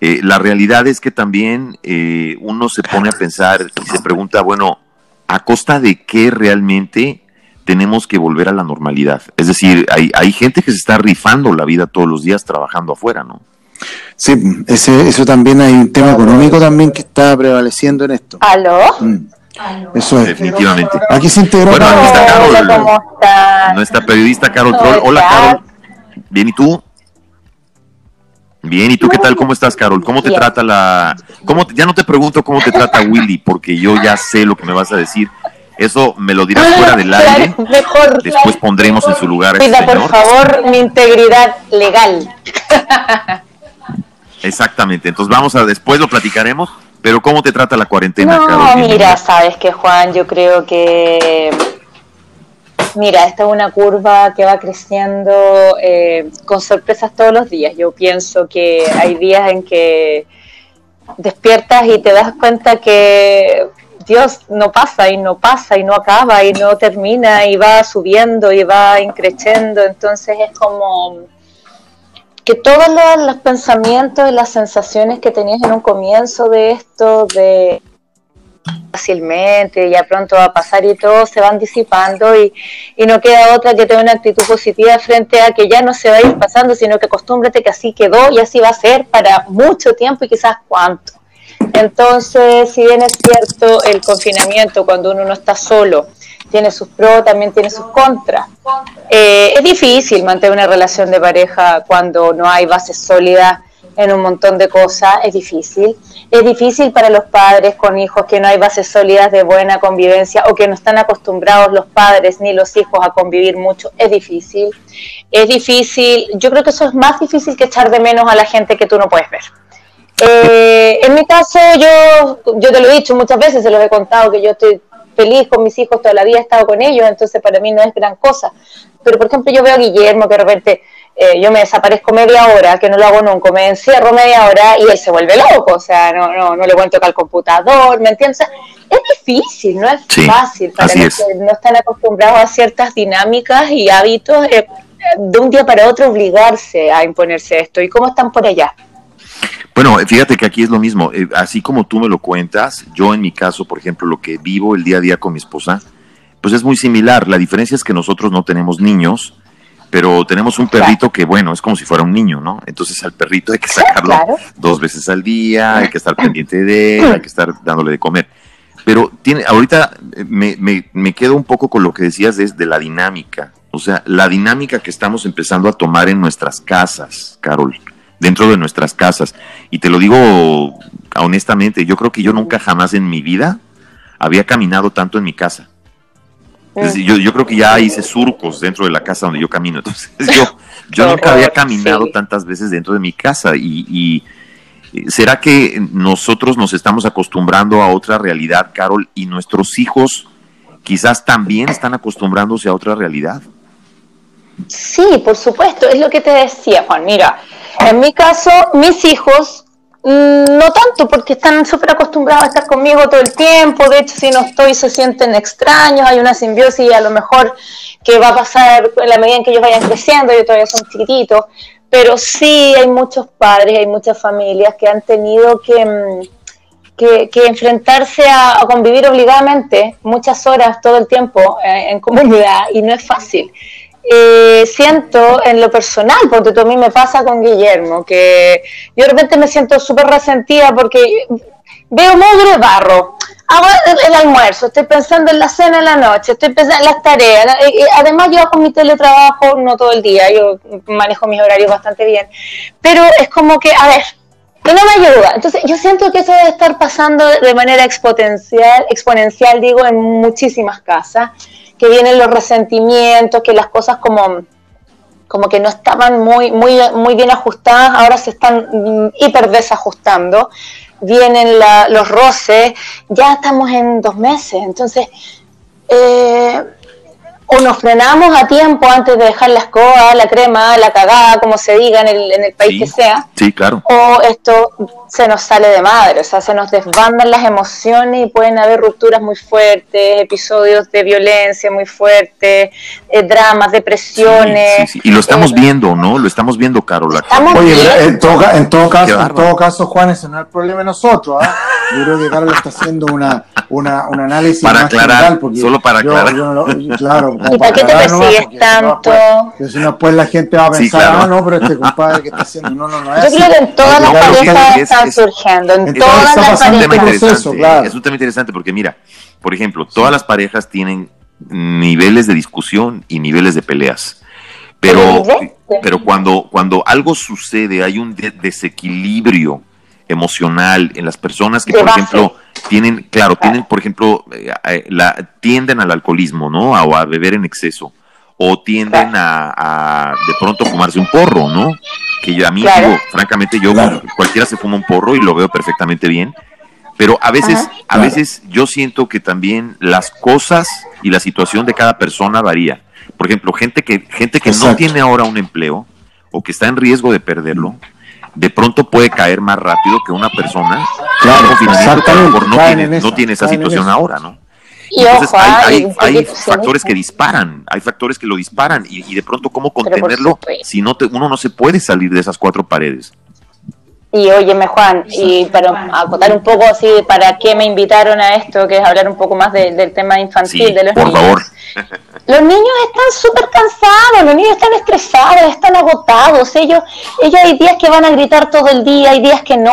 eh, la realidad es que también eh, uno se pone a pensar y se pregunta, bueno, ¿a costa de qué realmente tenemos que volver a la normalidad? Es decir, hay, hay gente que se está rifando la vida todos los días trabajando afuera, ¿no? Sí, ese, eso también hay un tema económico también que está prevaleciendo en esto. ¿Aló? Mm. Eso es. Definitivamente. Aquí se integró. Bueno, aquí está Carol, nuestra periodista Carol Troll. Hola, Carol. Bien, ¿y tú? Bien, ¿y tú qué tal? ¿Cómo estás, Carol? ¿Cómo te trata la... Cómo ya no te pregunto cómo te trata Willy, porque yo ya sé lo que me vas a decir. Eso me lo dirás fuera del aire. Mejor, Después pondremos en su lugar a este por favor, mi integridad legal. Exactamente. Entonces vamos a... Después lo platicaremos pero ¿cómo te trata la cuarentena, No, mira, sabes que Juan, yo creo que, mira, esta es una curva que va creciendo eh, con sorpresas todos los días. Yo pienso que hay días en que despiertas y te das cuenta que Dios no pasa y no pasa y no acaba y no termina y va subiendo y va increciendo. Entonces es como que todos los, pensamientos y las sensaciones que tenías en un comienzo de esto, de fácilmente, ya pronto va a pasar y todo, se van disipando y, y, no queda otra que tener una actitud positiva frente a que ya no se va a ir pasando, sino que acostúmbrate que así quedó y así va a ser para mucho tiempo y quizás cuánto. Entonces, si bien es cierto el confinamiento cuando uno no está solo, tiene sus pros, también tiene sus contras. Eh, es difícil mantener una relación de pareja cuando no hay bases sólidas en un montón de cosas, es difícil. Es difícil para los padres con hijos que no hay bases sólidas de buena convivencia o que no están acostumbrados los padres ni los hijos a convivir mucho, es difícil. Es difícil, yo creo que eso es más difícil que echar de menos a la gente que tú no puedes ver. Eh, en mi caso, yo, yo te lo he dicho muchas veces, se los he contado, que yo estoy feliz con mis hijos, toda la vida he estado con ellos, entonces para mí no es gran cosa. Pero por ejemplo yo veo a Guillermo que de repente eh, yo me desaparezco media hora, que no lo hago nunca, me encierro media hora y él se vuelve loco, o sea, no, no, no le cuento tocar el computador, ¿me entiendes? es difícil, no es fácil para los que no están acostumbrados a ciertas dinámicas y hábitos eh, de un día para otro obligarse a imponerse esto. ¿Y cómo están por allá? Bueno, fíjate que aquí es lo mismo. Eh, así como tú me lo cuentas, yo en mi caso, por ejemplo, lo que vivo el día a día con mi esposa, pues es muy similar. La diferencia es que nosotros no tenemos niños, pero tenemos un perrito que, bueno, es como si fuera un niño, ¿no? Entonces al perrito hay que sacarlo dos veces al día, hay que estar pendiente de él, hay que estar dándole de comer. Pero tiene, ahorita eh, me, me, me quedo un poco con lo que decías de, de la dinámica. O sea, la dinámica que estamos empezando a tomar en nuestras casas, Carol dentro de nuestras casas. Y te lo digo honestamente, yo creo que yo nunca jamás en mi vida había caminado tanto en mi casa. Yo, yo, creo que ya hice surcos dentro de la casa donde yo camino. Entonces yo, yo nunca había caminado tantas veces dentro de mi casa. Y, y, ¿será que nosotros nos estamos acostumbrando a otra realidad, Carol, y nuestros hijos quizás también están acostumbrándose a otra realidad? Sí, por supuesto, es lo que te decía, Juan. Mira, en mi caso, mis hijos mm, no tanto, porque están súper acostumbrados a estar conmigo todo el tiempo. De hecho, si no estoy, se sienten extraños. Hay una simbiosis a lo mejor que va a pasar en la medida en que ellos vayan creciendo. Ellos todavía son chiquititos. Pero sí hay muchos padres, hay muchas familias que han tenido que, mm, que, enfrentarse a, convivir obligadamente muchas horas todo el tiempo eh, en comunidad y no es fácil eh, siento en lo personal, porque a mí me pasa con Guillermo, que yo de repente me siento súper resentida porque veo mugre barro, hago el, almuerzo, estoy pensando en la cena en la noche, estoy pensando en las tareas, además yo hago mi teletrabajo no todo el día, yo manejo mis horarios bastante bien, pero es como que, a ver, que no me ayuda. Entonces, yo siento que eso debe estar pasando de manera exponencial, exponencial digo, en muchísimas casas que vienen los resentimientos, que las cosas como como que no estaban muy, muy, muy bien ajustadas, ahora se están mm, hiper desajustando, vienen los roces, ya estamos en dos meses, entonces eh, o nos frenamos a tiempo antes de dejar la escoba, la crema, la cagada, como se diga en el, en el país que sea. Sí, claro. O esto se nos sale de madre, o sea, se nos desbandan las emociones y pueden haber rupturas muy fuertes, episodios de violencia muy fuertes, eh, dramas, depresiones. Sí, y lo estamos eh, viendo, ¿no? Lo estamos viendo, Carola. Oye, en todo, en todo caso, en todo caso, Juan, ese no es el problema de nosotros, ¿ah? Yo creo que Carlos está haciendo una, una, un análisis para aclarar, solo para aclarar. claro, ¿Y para qué te persigues tanto? si no, pues la gente va a pensar, ah, no, pero este compadre que está haciendo, no, no, no es Yo creo que en todas las parejas están surgiendo, en todas las parejas. Es un tema interesante porque mira, por ejemplo, todas las parejas tienen niveles de discusión y niveles de peleas. Pero, pero cuando, cuando algo sucede, hay un desequilibrio emocional en las personas que, por ejemplo, tienen, claro, tienen, por ejemplo, eh, eh, la, tienden al alcoholismo, ¿no? O a beber en exceso. O tienden a, de pronto fumarse un porro, ¿no? Que yo, a mí, digo, francamente, yo cualquiera se fuma un porro y lo veo perfectamente bien. Pero a veces, a veces yo siento que también las cosas y la situación de cada persona varía. Por ejemplo, gente que, gente que no tiene ahora un empleo o que está en riesgo de perderlo, de pronto puede caer más rápido que una persona claro, que no tiene, no tiene esa situación ahora, ¿no? Y Entonces hay, hay, factores que disparan, hay factores que lo disparan y, de pronto cómo contenerlo si no te, uno no se puede salir de esas cuatro paredes. Y óyeme Juan, y para acotar un poco así, ¿para qué me invitaron a esto? Que es hablar un poco más del tema infantil de los por favor. Los niños están súper cansados, los niños están estresados, están agotados. Ellos, ellos hay días que van a gritar todo el día, hay días que no.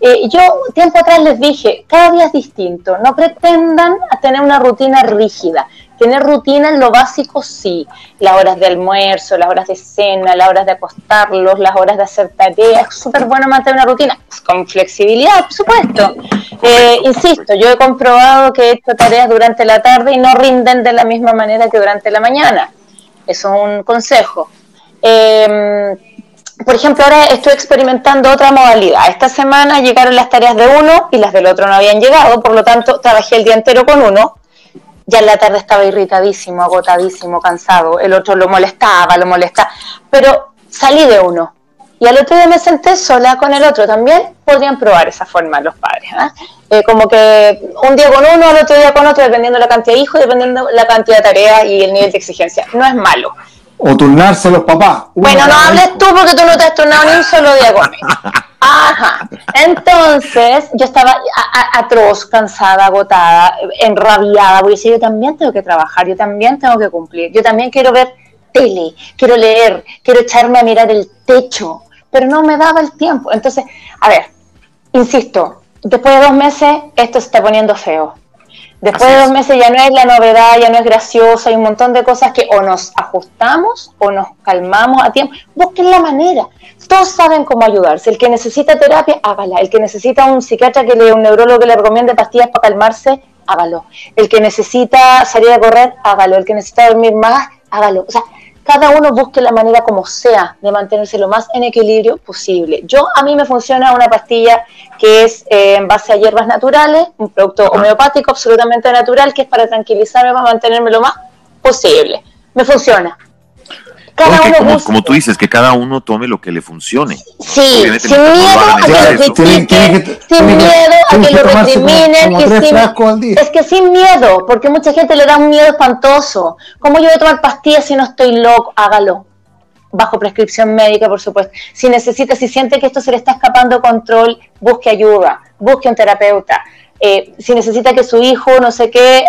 Eh, yo tiempo atrás les dije, cada día es distinto, no pretendan tener una rutina rígida. Tener rutina en lo básico, sí. Las horas de almuerzo, las horas de cena, las horas de acostarlos, las horas de hacer tareas. Es súper bueno mantener una rutina, con flexibilidad, por supuesto. Eh, insisto, yo he comprobado que he hecho tareas durante la tarde y no rinden de la misma manera que durante la mañana. Eso es un consejo. Em, por ejemplo, ahora estoy experimentando otra modalidad. Esta semana llegaron las tareas de uno y las del otro no habían llegado, por lo tanto trabajé el día entero con uno ya en la tarde estaba irritadísimo, agotadísimo, cansado, el otro lo molestaba, lo molestaba, pero salí de uno. Y al otro día me senté sola con el otro también, podrían probar esa forma los padres. ¿ah? Eh, como que un día con uno, al otro día con otro, dependiendo de la cantidad de hijos, dependiendo de la cantidad de tareas y el nivel de exigencia. No es malo. O turnarse los papás. bueno, no hables tú porque tú no te has turnado ni un solo día conmigo. Ajá. Entonces, yo estaba atroz, cansada, agotada, enrabiada, porque decía, yo también tengo que trabajar, yo también tengo que cumplir, yo también quiero ver tele, quiero leer, quiero echarme a mirar el techo, pero no me daba el tiempo. Entonces, a ver, insisto, después de dos meses esto se está poniendo feo. Después de dos meses ya no es la novedad, ya no es graciosa, hay un montón de cosas que o nos ajustamos o nos calmamos a tiempo. Busquen la manera. Todos saben cómo ayudarse. El que necesita terapia, hágala. El que necesita un psiquiatra que le, un neurólogo que le recomiende pastillas para calmarse, hágalo. El que necesita salir a correr, hágalo. El que necesita dormir más, hágalo. O sea, cada uno busque la manera como sea de mantenerse lo más en equilibrio posible. Yo, a mí me funciona una pastilla que es eh, en base a hierbas naturales, un producto homeopático absolutamente natural, que es para tranquilizarme, para mantenerme lo más posible. Me funciona como, tú dices, que cada uno tome lo que le funcione. Sí, sin miedo a que lo critiquen, sin miedo a que lo recriminen. es que sin miedo, porque mucha gente le da un miedo espantoso. ¿Cómo yo voy a tomar pastillas si no estoy loco? Hágalo. Bajo prescripción médica, por supuesto. Si necesita, si siente que esto se le está escapando de control, busque ayuda, busque un terapeuta. Eh, si necesita que su hijo, no sé qué,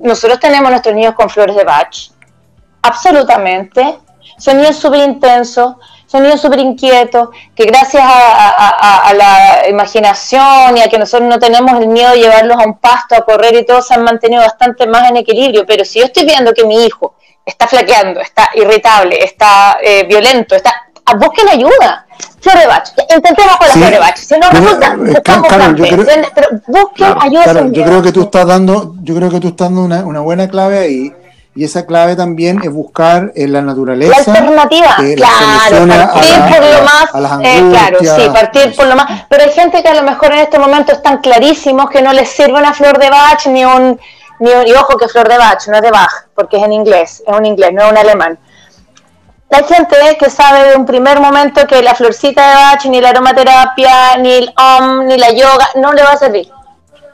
nosotros tenemos nuestros niños con flores de Bach, absolutamente, sonidos súper intensos, sonidos súper inquietos, que gracias a, la imaginación y a que nosotros no tenemos el miedo de llevarlos a un pasto, a correr y todo, se han mantenido bastante más en equilibrio. Pero si yo estoy viendo que mi hijo está flaqueando, está irritable, está eh, violento, está busquen ayuda. Florebach, intentemos con la Florebach. Si no resulta, buscamos pero busquen ayuda. yo creo que tú estás dando, yo creo que tú estás dando una, una buena clave ahí y esa clave también es buscar en la naturaleza. La alternativa, eh, claro, soluciones a partir la- por lo la- más, a las eh, claro, angustias. sí, partir por lo más. Pero hay gente que a lo mejor en este momento están clarísimos que no les sirve una flor de Bach ni un, ni un- y ojo que flor de Bach, no es de Bach, porque es en inglés, es un inglés, no es un alemán. Hay gente que sabe de un primer momento que la florcita de Bach, ni la aromaterapia, ni el OM, ni la yoga, no le va a servir.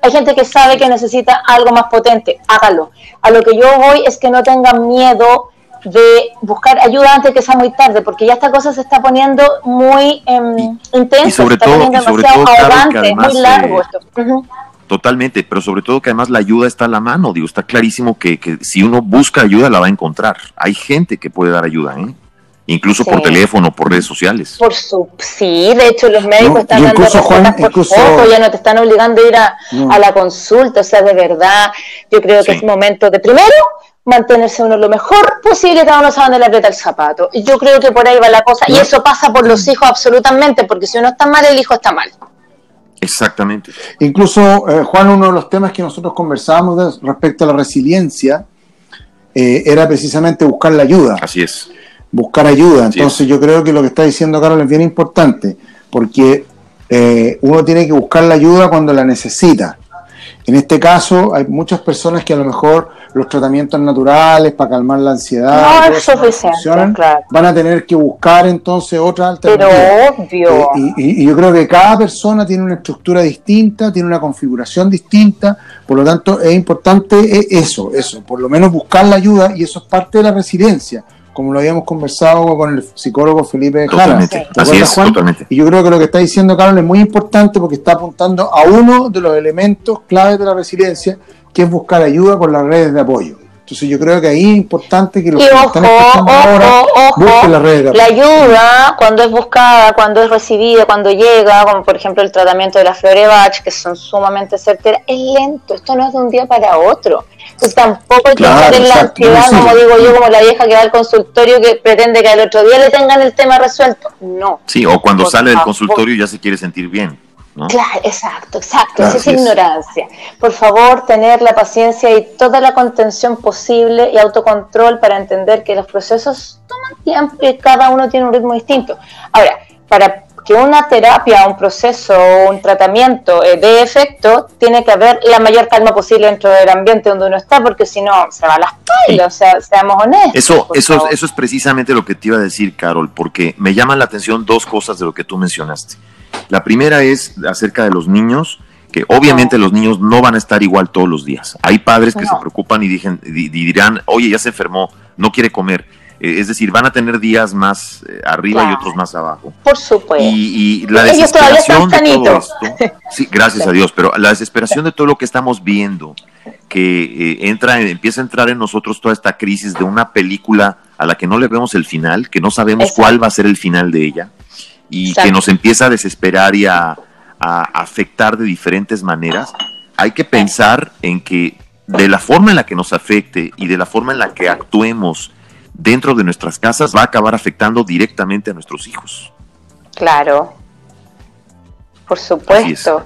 Hay gente que sabe que necesita algo más potente, hágalo. A lo que yo voy es que no tengan miedo de buscar ayuda antes que sea muy tarde, porque ya esta cosa se está poniendo muy em, intensa, y sobre se está todo- poniendo demasiado todo, además, muy largo eh, esto. Totalmente, pero sobre todo que además la ayuda está a la mano, digo, está clarísimo que, que si uno busca ayuda la va a encontrar. Hay gente que puede dar ayuda, ¿eh? Incluso por teléfono, por redes sociales. Por su, sí, de hecho los médicos No, están dando incluso, Juan, por incluso- ya no te están obligando a ir a, No. a la consulta, o sea, de verdad, yo creo que Sí. es momento de primero mantenerse uno lo mejor posible, cada uno sabe dónde le aprieta el zapato. Y yo creo que por ahí va la cosa, y eso pasa por los hijos absolutamente, porque si uno está mal, el hijo está mal. Exactamente. Incluso, eh, Juan, uno de los temas que nosotros conversábamos respecto a la resiliencia eh, era precisamente buscar la ayuda. Así es. Buscar ayuda. Entonces yo creo que lo que está diciendo Carol es bien importante, porque eh, uno tiene que buscar la ayuda cuando la necesita. En este caso hay muchas personas que a lo mejor los tratamientos naturales para calmar la ansiedad No es suficiente, claro. van a tener que buscar entonces otra Pero alternativa. obvio. Eh, y, y- y yo creo que cada persona tiene una estructura distinta, tiene una configuración distinta, por lo tanto es importante eh, eso, eso, por lo menos buscar la ayuda y eso es parte de la resiliencia, como lo habíamos conversado con el psicólogo Felipe Jara. Totalmente. ¿Te Así es, Juan? totalmente. Y yo creo que lo que está diciendo Carol es muy importante porque está apuntando a uno de los elementos claves de la resiliencia, que es buscar ayuda con las redes de apoyo. Entonces yo creo que ahí es importante que los Y que ojo, están escuchando ahora ojo, ojo, busquen las redes de la ayuda cuando es buscada, cuando es recibida, cuando llega, como por ejemplo el tratamiento de la Florebach, que son sumamente certeras, es lento, esto no es de un día para otro. Entonces tampoco hay que Claro, caer en la ansiedad, sí. como digo yo, como la vieja que va al consultorio que pretende que al otro día le tengan el tema resuelto. No. Sí, o cuando Por sale del consultorio ya se quiere sentir bien. ¿No? Claro, exacto, exacto. Esa es ignorancia. Por favor, tener la paciencia y toda la contención posible y autocontrol para entender que los procesos toman tiempo y cada uno tiene un ritmo distinto. Ahora, para que una terapia, un proceso o un tratamiento eh, dé efecto, tiene que haber la mayor calma posible dentro del ambiente donde uno está, porque si no, se va a las pailas, o sea, seamos honestos. Eso, eso, favor. eso es precisamente lo que te iba a decir, Carol, porque me llaman la atención dos cosas de lo que tú mencionaste. La primera es acerca de los niños, que obviamente los niños no van a estar igual todos los días. Hay padres que No. se preocupan y, dijen- di- di- dirán, oye, ya se enfermó, no quiere comer. Eh, es decir, van a tener días más eh, arriba y otros más abajo. Por supuesto. Y, y la desesperación de todo esto, sí, gracias a Dios, pero la desesperación de todo lo que estamos viendo, que eh, entra, empieza a entrar en nosotros toda esta crisis de una película a la que no le vemos el final, que no sabemos Exacto. cuál va a ser el final de ella, y Exacto. que nos empieza a desesperar y a, a afectar de diferentes maneras, hay que pensar en que de la forma en la que nos afecte y de la forma en la que actuemos dentro de nuestras casas va a acabar afectando directamente a nuestros hijos. Claro. Por supuesto.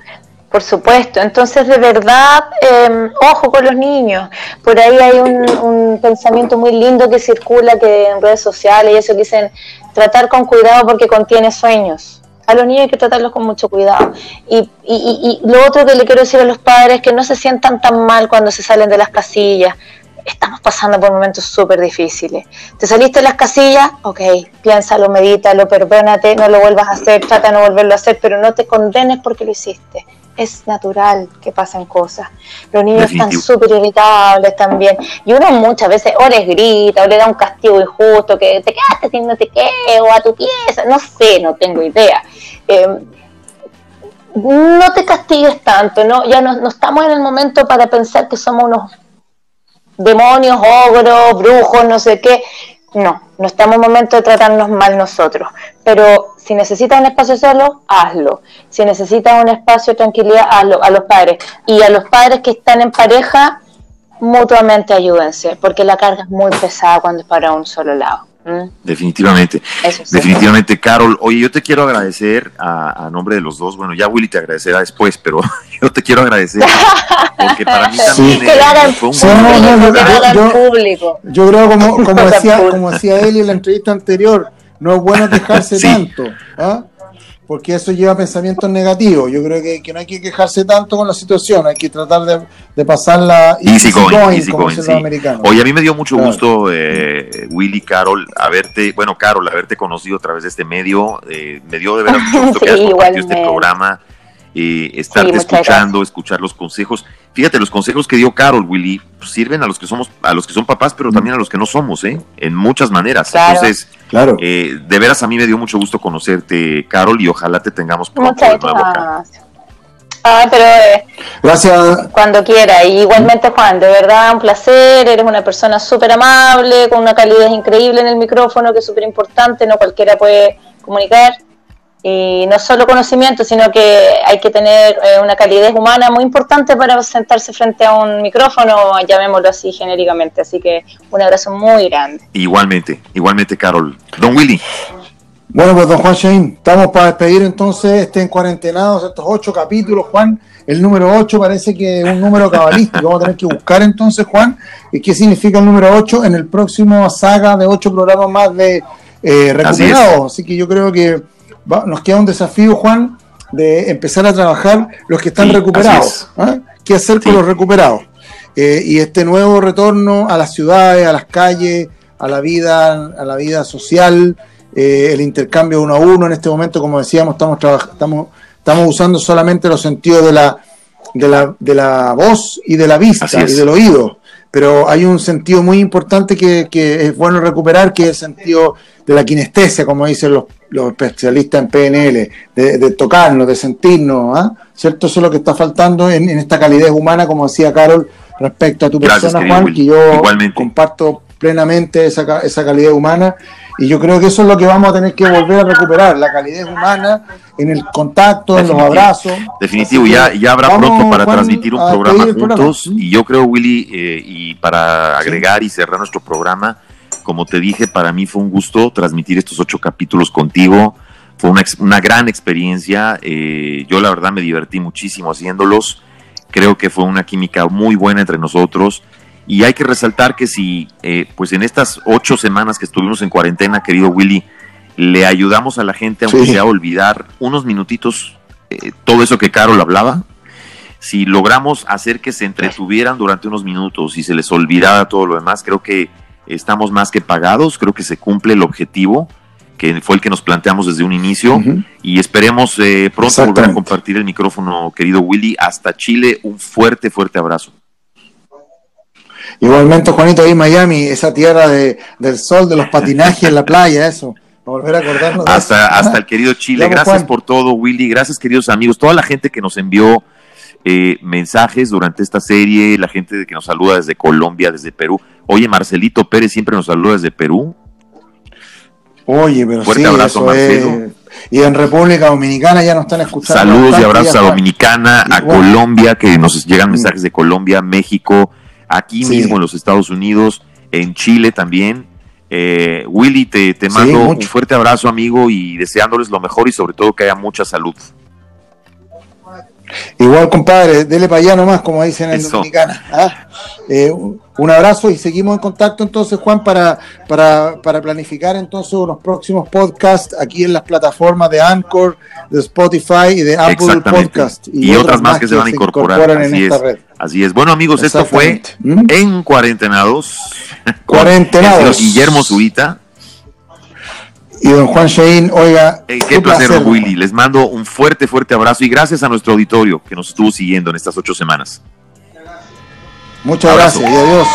Por supuesto. Entonces, de verdad, eh, ojo con los niños. Por ahí hay un, un pensamiento muy lindo que circula que en redes sociales y eso dicen tratar con cuidado porque contiene sueños. A los niños hay que tratarlos con mucho cuidado. Y, y, y- y lo otro que le quiero decir a los padres es que no se sientan tan mal cuando se salen de las casillas. Estamos pasando por momentos súper difíciles. ¿Te saliste de las casillas? Ok, piénsalo, medítalo, perdónate, no lo vuelvas a hacer, trata de no volverlo a hacer, pero no te condenes porque lo hiciste. Es natural que pasen cosas. Los niños Definitivo. están súper irritables también. Y uno muchas veces o les grita o le da un castigo injusto, que te quedaste sin no te qué, o a tu pieza, no sé, no tengo idea. Eh, no te castigues tanto, ¿no? ya no, no estamos en el momento para pensar que somos unos demonios, ogros, brujos, no sé qué. No, no estamos en el momento de tratarnos mal nosotros. Pero si necesitas un espacio solo, hazlo. Si necesitas un espacio de tranquilidad, hazlo a los padres. Y a los padres que están en pareja, mutuamente ayúdense, porque la carga es muy pesada cuando es para un solo lado. Mm. Definitivamente. Definitivamente, Carol. Oye, yo te quiero agradecer a, nombre de los dos. Bueno, ya Willy te agradecerá después, pero yo te quiero agradecer porque para mí también fue un público. Yo creo, como, como, decía, como decía él en la entrevista anterior, no es bueno quejarse tanto. ¿ah? porque eso lleva pensamientos negativos. Yo creo que, no hay que quejarse tanto con la situación, hay que tratar de, de pasarla easy, going, como going, sí. Oye, a mí me dio mucho gusto, eh, Willy, Carol, haberte, bueno, Carol, haberte conocido a través de este medio. Eh, me dio de verdad mucho gusto que hayas compartido este programa eh, estarte escuchando, escuchar los consejos. Fíjate, los consejos que dio Carol, Willy, pues, sirven a los que somos, a los que son papás, pero también a los que no somos, ¿eh? En muchas maneras. Entonces, claro. Eh, de veras a mí me dio mucho gusto conocerte, Carol, y ojalá te tengamos pronto de nuevo acá. Ah, pero eh, gracias. Cuando quiera. Y igualmente, Juan, de verdad, un placer. Eres una persona súper amable, con una calidad increíble en el micrófono, que es súper importante. No cualquiera puede comunicar y no solo conocimiento, sino que hay que tener eh, una calidez humana muy importante para sentarse frente a un micrófono, llamémoslo así genéricamente. Así que un abrazo muy grande. Igualmente, igualmente, Carol. Don Willy. Bueno, pues don Juan Shane, estamos para despedir entonces este en cuarentenados, estos ocho capítulos, Juan. El número ocho parece que es un número cabalístico. Vamos a tener que buscar entonces, Juan, qué significa el número ocho en el próximo saga de ocho programas más de eh, recuperados. Así que yo creo que nos queda un desafío, Juan, de empezar a trabajar los que están recuperados. ¿ah? ¿Qué hacer con los recuperados? Eh, y este nuevo retorno a las ciudades, a las calles, a la vida, a la vida social, eh, el intercambio uno a uno. En este momento, como decíamos, estamos, estamos, estamos usando solamente los sentidos de la, de la, de la voz y de la vista y del oído. Pero hay un sentido muy importante que, que es bueno recuperar, que es el sentido de la kinestesia, como dicen los, los especialistas en PNL, de, tocarnos, de sentirnos, ¿ah? ¿cierto? Eso es lo que está faltando en, esta calidez humana, como decía Carol, respecto a tu persona, Juan, que yo comparto plenamente esa, esa calidad humana y yo creo que eso es lo que vamos a tener que volver a recuperar, la calidez humana en el contacto, en los abrazos. Definitivo, ya, ya habrá pronto para transmitir un programa juntos y yo creo, Willy, eh, y para agregar y cerrar nuestro programa, como te dije, para mí fue un gusto transmitir estos ocho capítulos contigo. Fue una, una gran experiencia. Eh, yo la verdad me divertí muchísimo haciéndolos. Creo que fue una química muy buena entre nosotros. Y hay que resaltar que si, eh, pues en estas ocho semanas que estuvimos en cuarentena, querido Willy, le ayudamos a la gente, aunque sea a olvidar unos minutitos eh, todo eso que Carol hablaba, si logramos hacer que se entretuvieran durante unos minutos y se les olvidara todo lo demás, creo que estamos más que pagados, creo que se cumple el objetivo que fue el que nos planteamos desde un inicio y esperemos eh, pronto volver a compartir el micrófono, querido Willy. Hasta Chile, un fuerte, fuerte abrazo. Igualmente, Juanito, ahí en Miami, esa tierra de, del sol, de los patinajes en la playa, eso. Volver a acordarnos. hasta, hasta el querido Chile. gracias por todo, Willy. Gracias, queridos amigos. Toda la gente que nos envió eh, mensajes durante esta serie, la gente que nos saluda desde Colombia, desde Perú. Oye, Marcelito Pérez siempre nos saluda desde Perú. Oye, pero Fuerte abrazo, Marcelo. Y en República Dominicana ya nos están escuchando. Saludos y abrazos a Dominicana, a Colombia, que nos llegan mm. mensajes de Colombia, México, aquí mismo en los Estados Unidos, en Chile también. Eh, Willy, te, te mando un fuerte abrazo, amigo, y deseándoles lo mejor y sobre todo que haya mucha salud. Igual, compadre, dele para allá nomás, como dicen en Dominicana. ¿ah? Eh, un abrazo y seguimos en contacto entonces, Juan, para, para, para, planificar entonces unos próximos podcasts aquí en las plataformas de Anchor, de Spotify y de Apple Podcast. Y, otras, más que, se van a incorporar así en esta red. Así es. Bueno, amigos, esto fue ¿Mm? en Cuarentenados. Cuarentenados. Guillermo Zurita y don Juan Shein, oiga. qué placer, Willy. Les mando un fuerte, fuerte abrazo y gracias a nuestro auditorio que nos estuvo siguiendo en estas ocho semanas. Muchas gracias y adiós.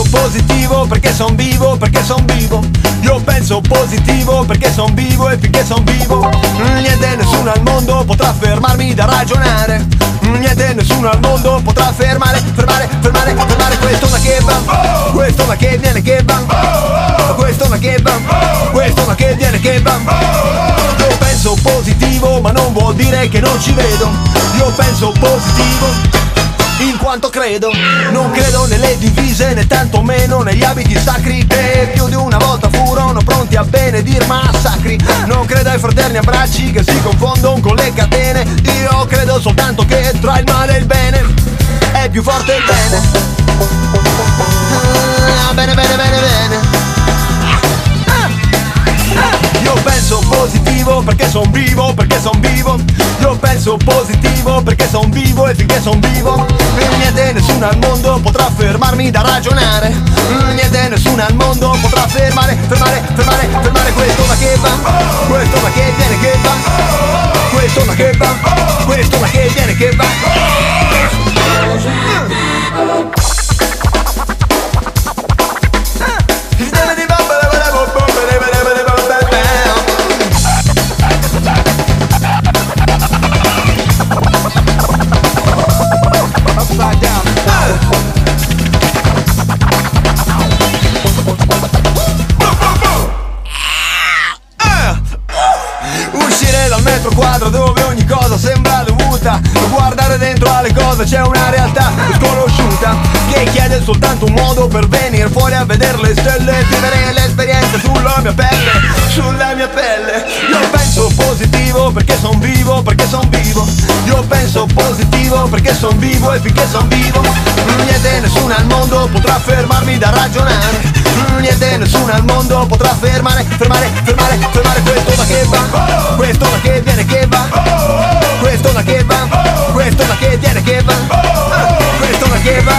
Positivo perché son vivo, perché son vivo. Io penso positivo perché son vivo e finché son vivo. Niente nessuno al mondo potrà fermarmi da ragionare. Niente nessuno al mondo potrà fermare, fermare, fermare, fermare questo ma che va. Questo ma che viene che va. Questo ma che va. Questo ma che viene che va. Io penso positivo ma non vuol dire che non ci vedo. Io penso positivo in quanto credo. Non credo nelle divise né tantomeno negli abiti sacri. Che più di una volta furono pronti a benedir massacri. Non credo ai fraterni abbracci che si confondono con le catene. Io credo soltanto che tra il male e il bene È più forte il bene perché son vivo, perché son vivo. Io penso positivo perché son vivo e finché son vivo. Niente nessuno al mondo potrà fermarmi da ragionare. Niente nessuno al mondo potrà fermare, fermare, fermare, fermare questo ma che va. Questo ma che viene che va. Questo ma che va. Questo ma che viene che va c'è una realtà sconosciuta Che chiede soltanto un modo per venire fuori a vedere le stelle Vivere l'esperienza sulla mia pelle, sulla mia pelle. Io penso positivo perché son vivo, perché son vivo. Io penso positivo perché son vivo e finché son vivo Niente nessuno al mondo potrà fermarmi da ragionare. Niente nessuno al mondo potrà fermare, fermare, fermare, fermare questo ma che va Questo ma che viene che va questo ma che va, questo ma che viene che va, questo ma che va,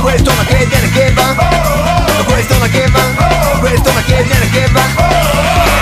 questo ma che viene che va, questo ma che va, questo ma che viene che va.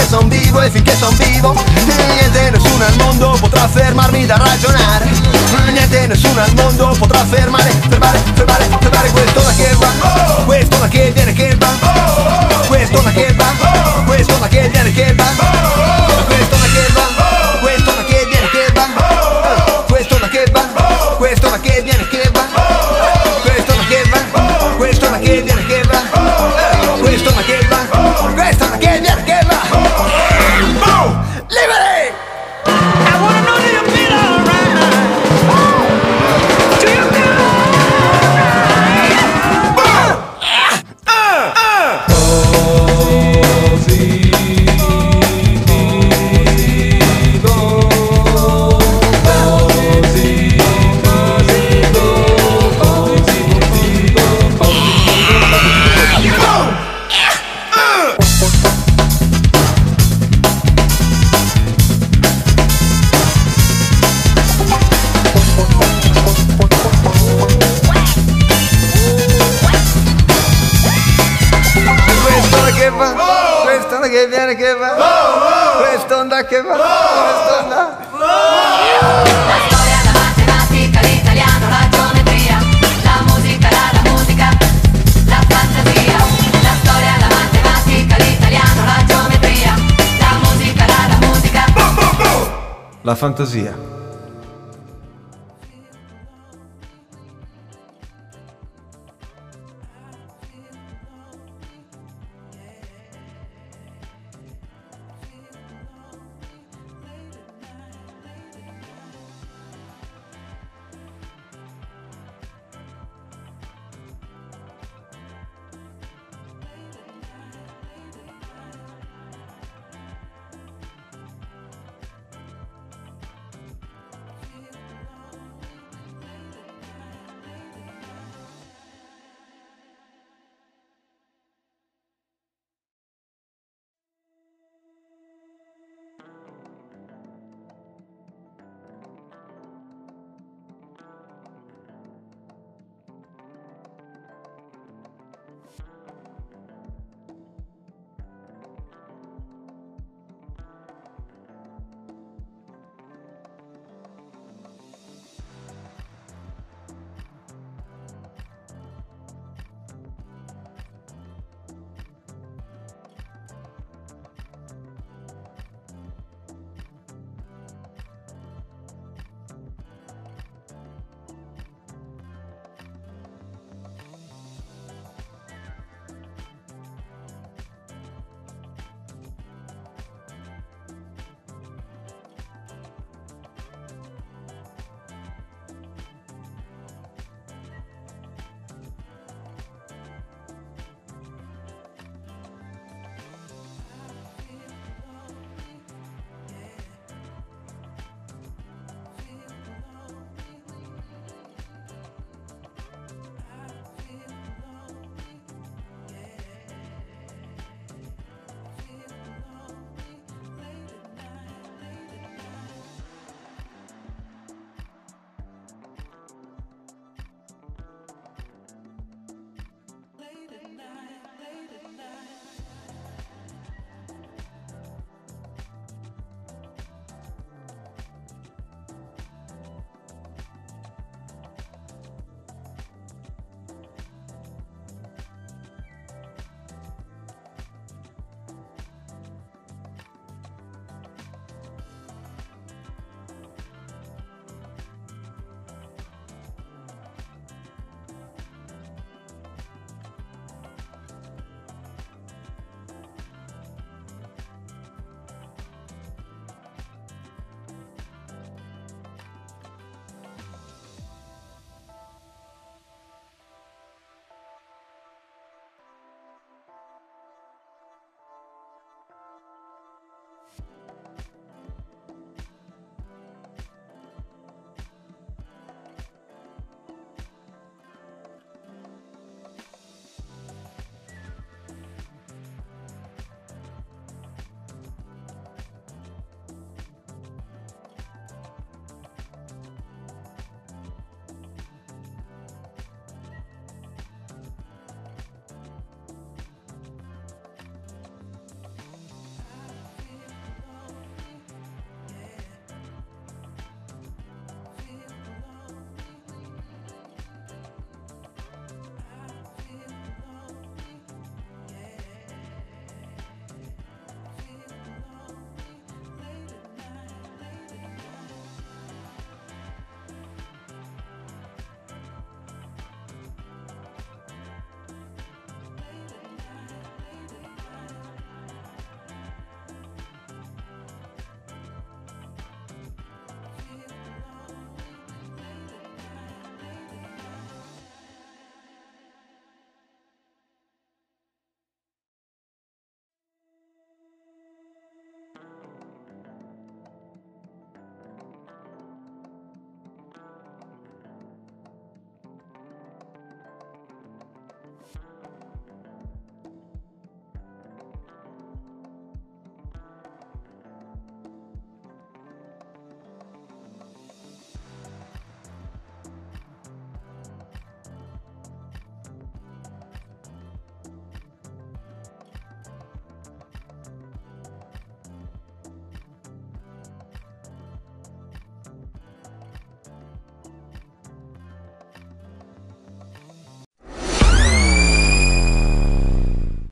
son vivo e finché son vivo, niente nessuno al mondo potrà fermarmi da ragionare. Niente nessuno al mondo potrà fermare, fermare, fermare, fermare questo da che va. Questo ma che viene che va Questo ma che va Questo ma che viene che va la fantasia.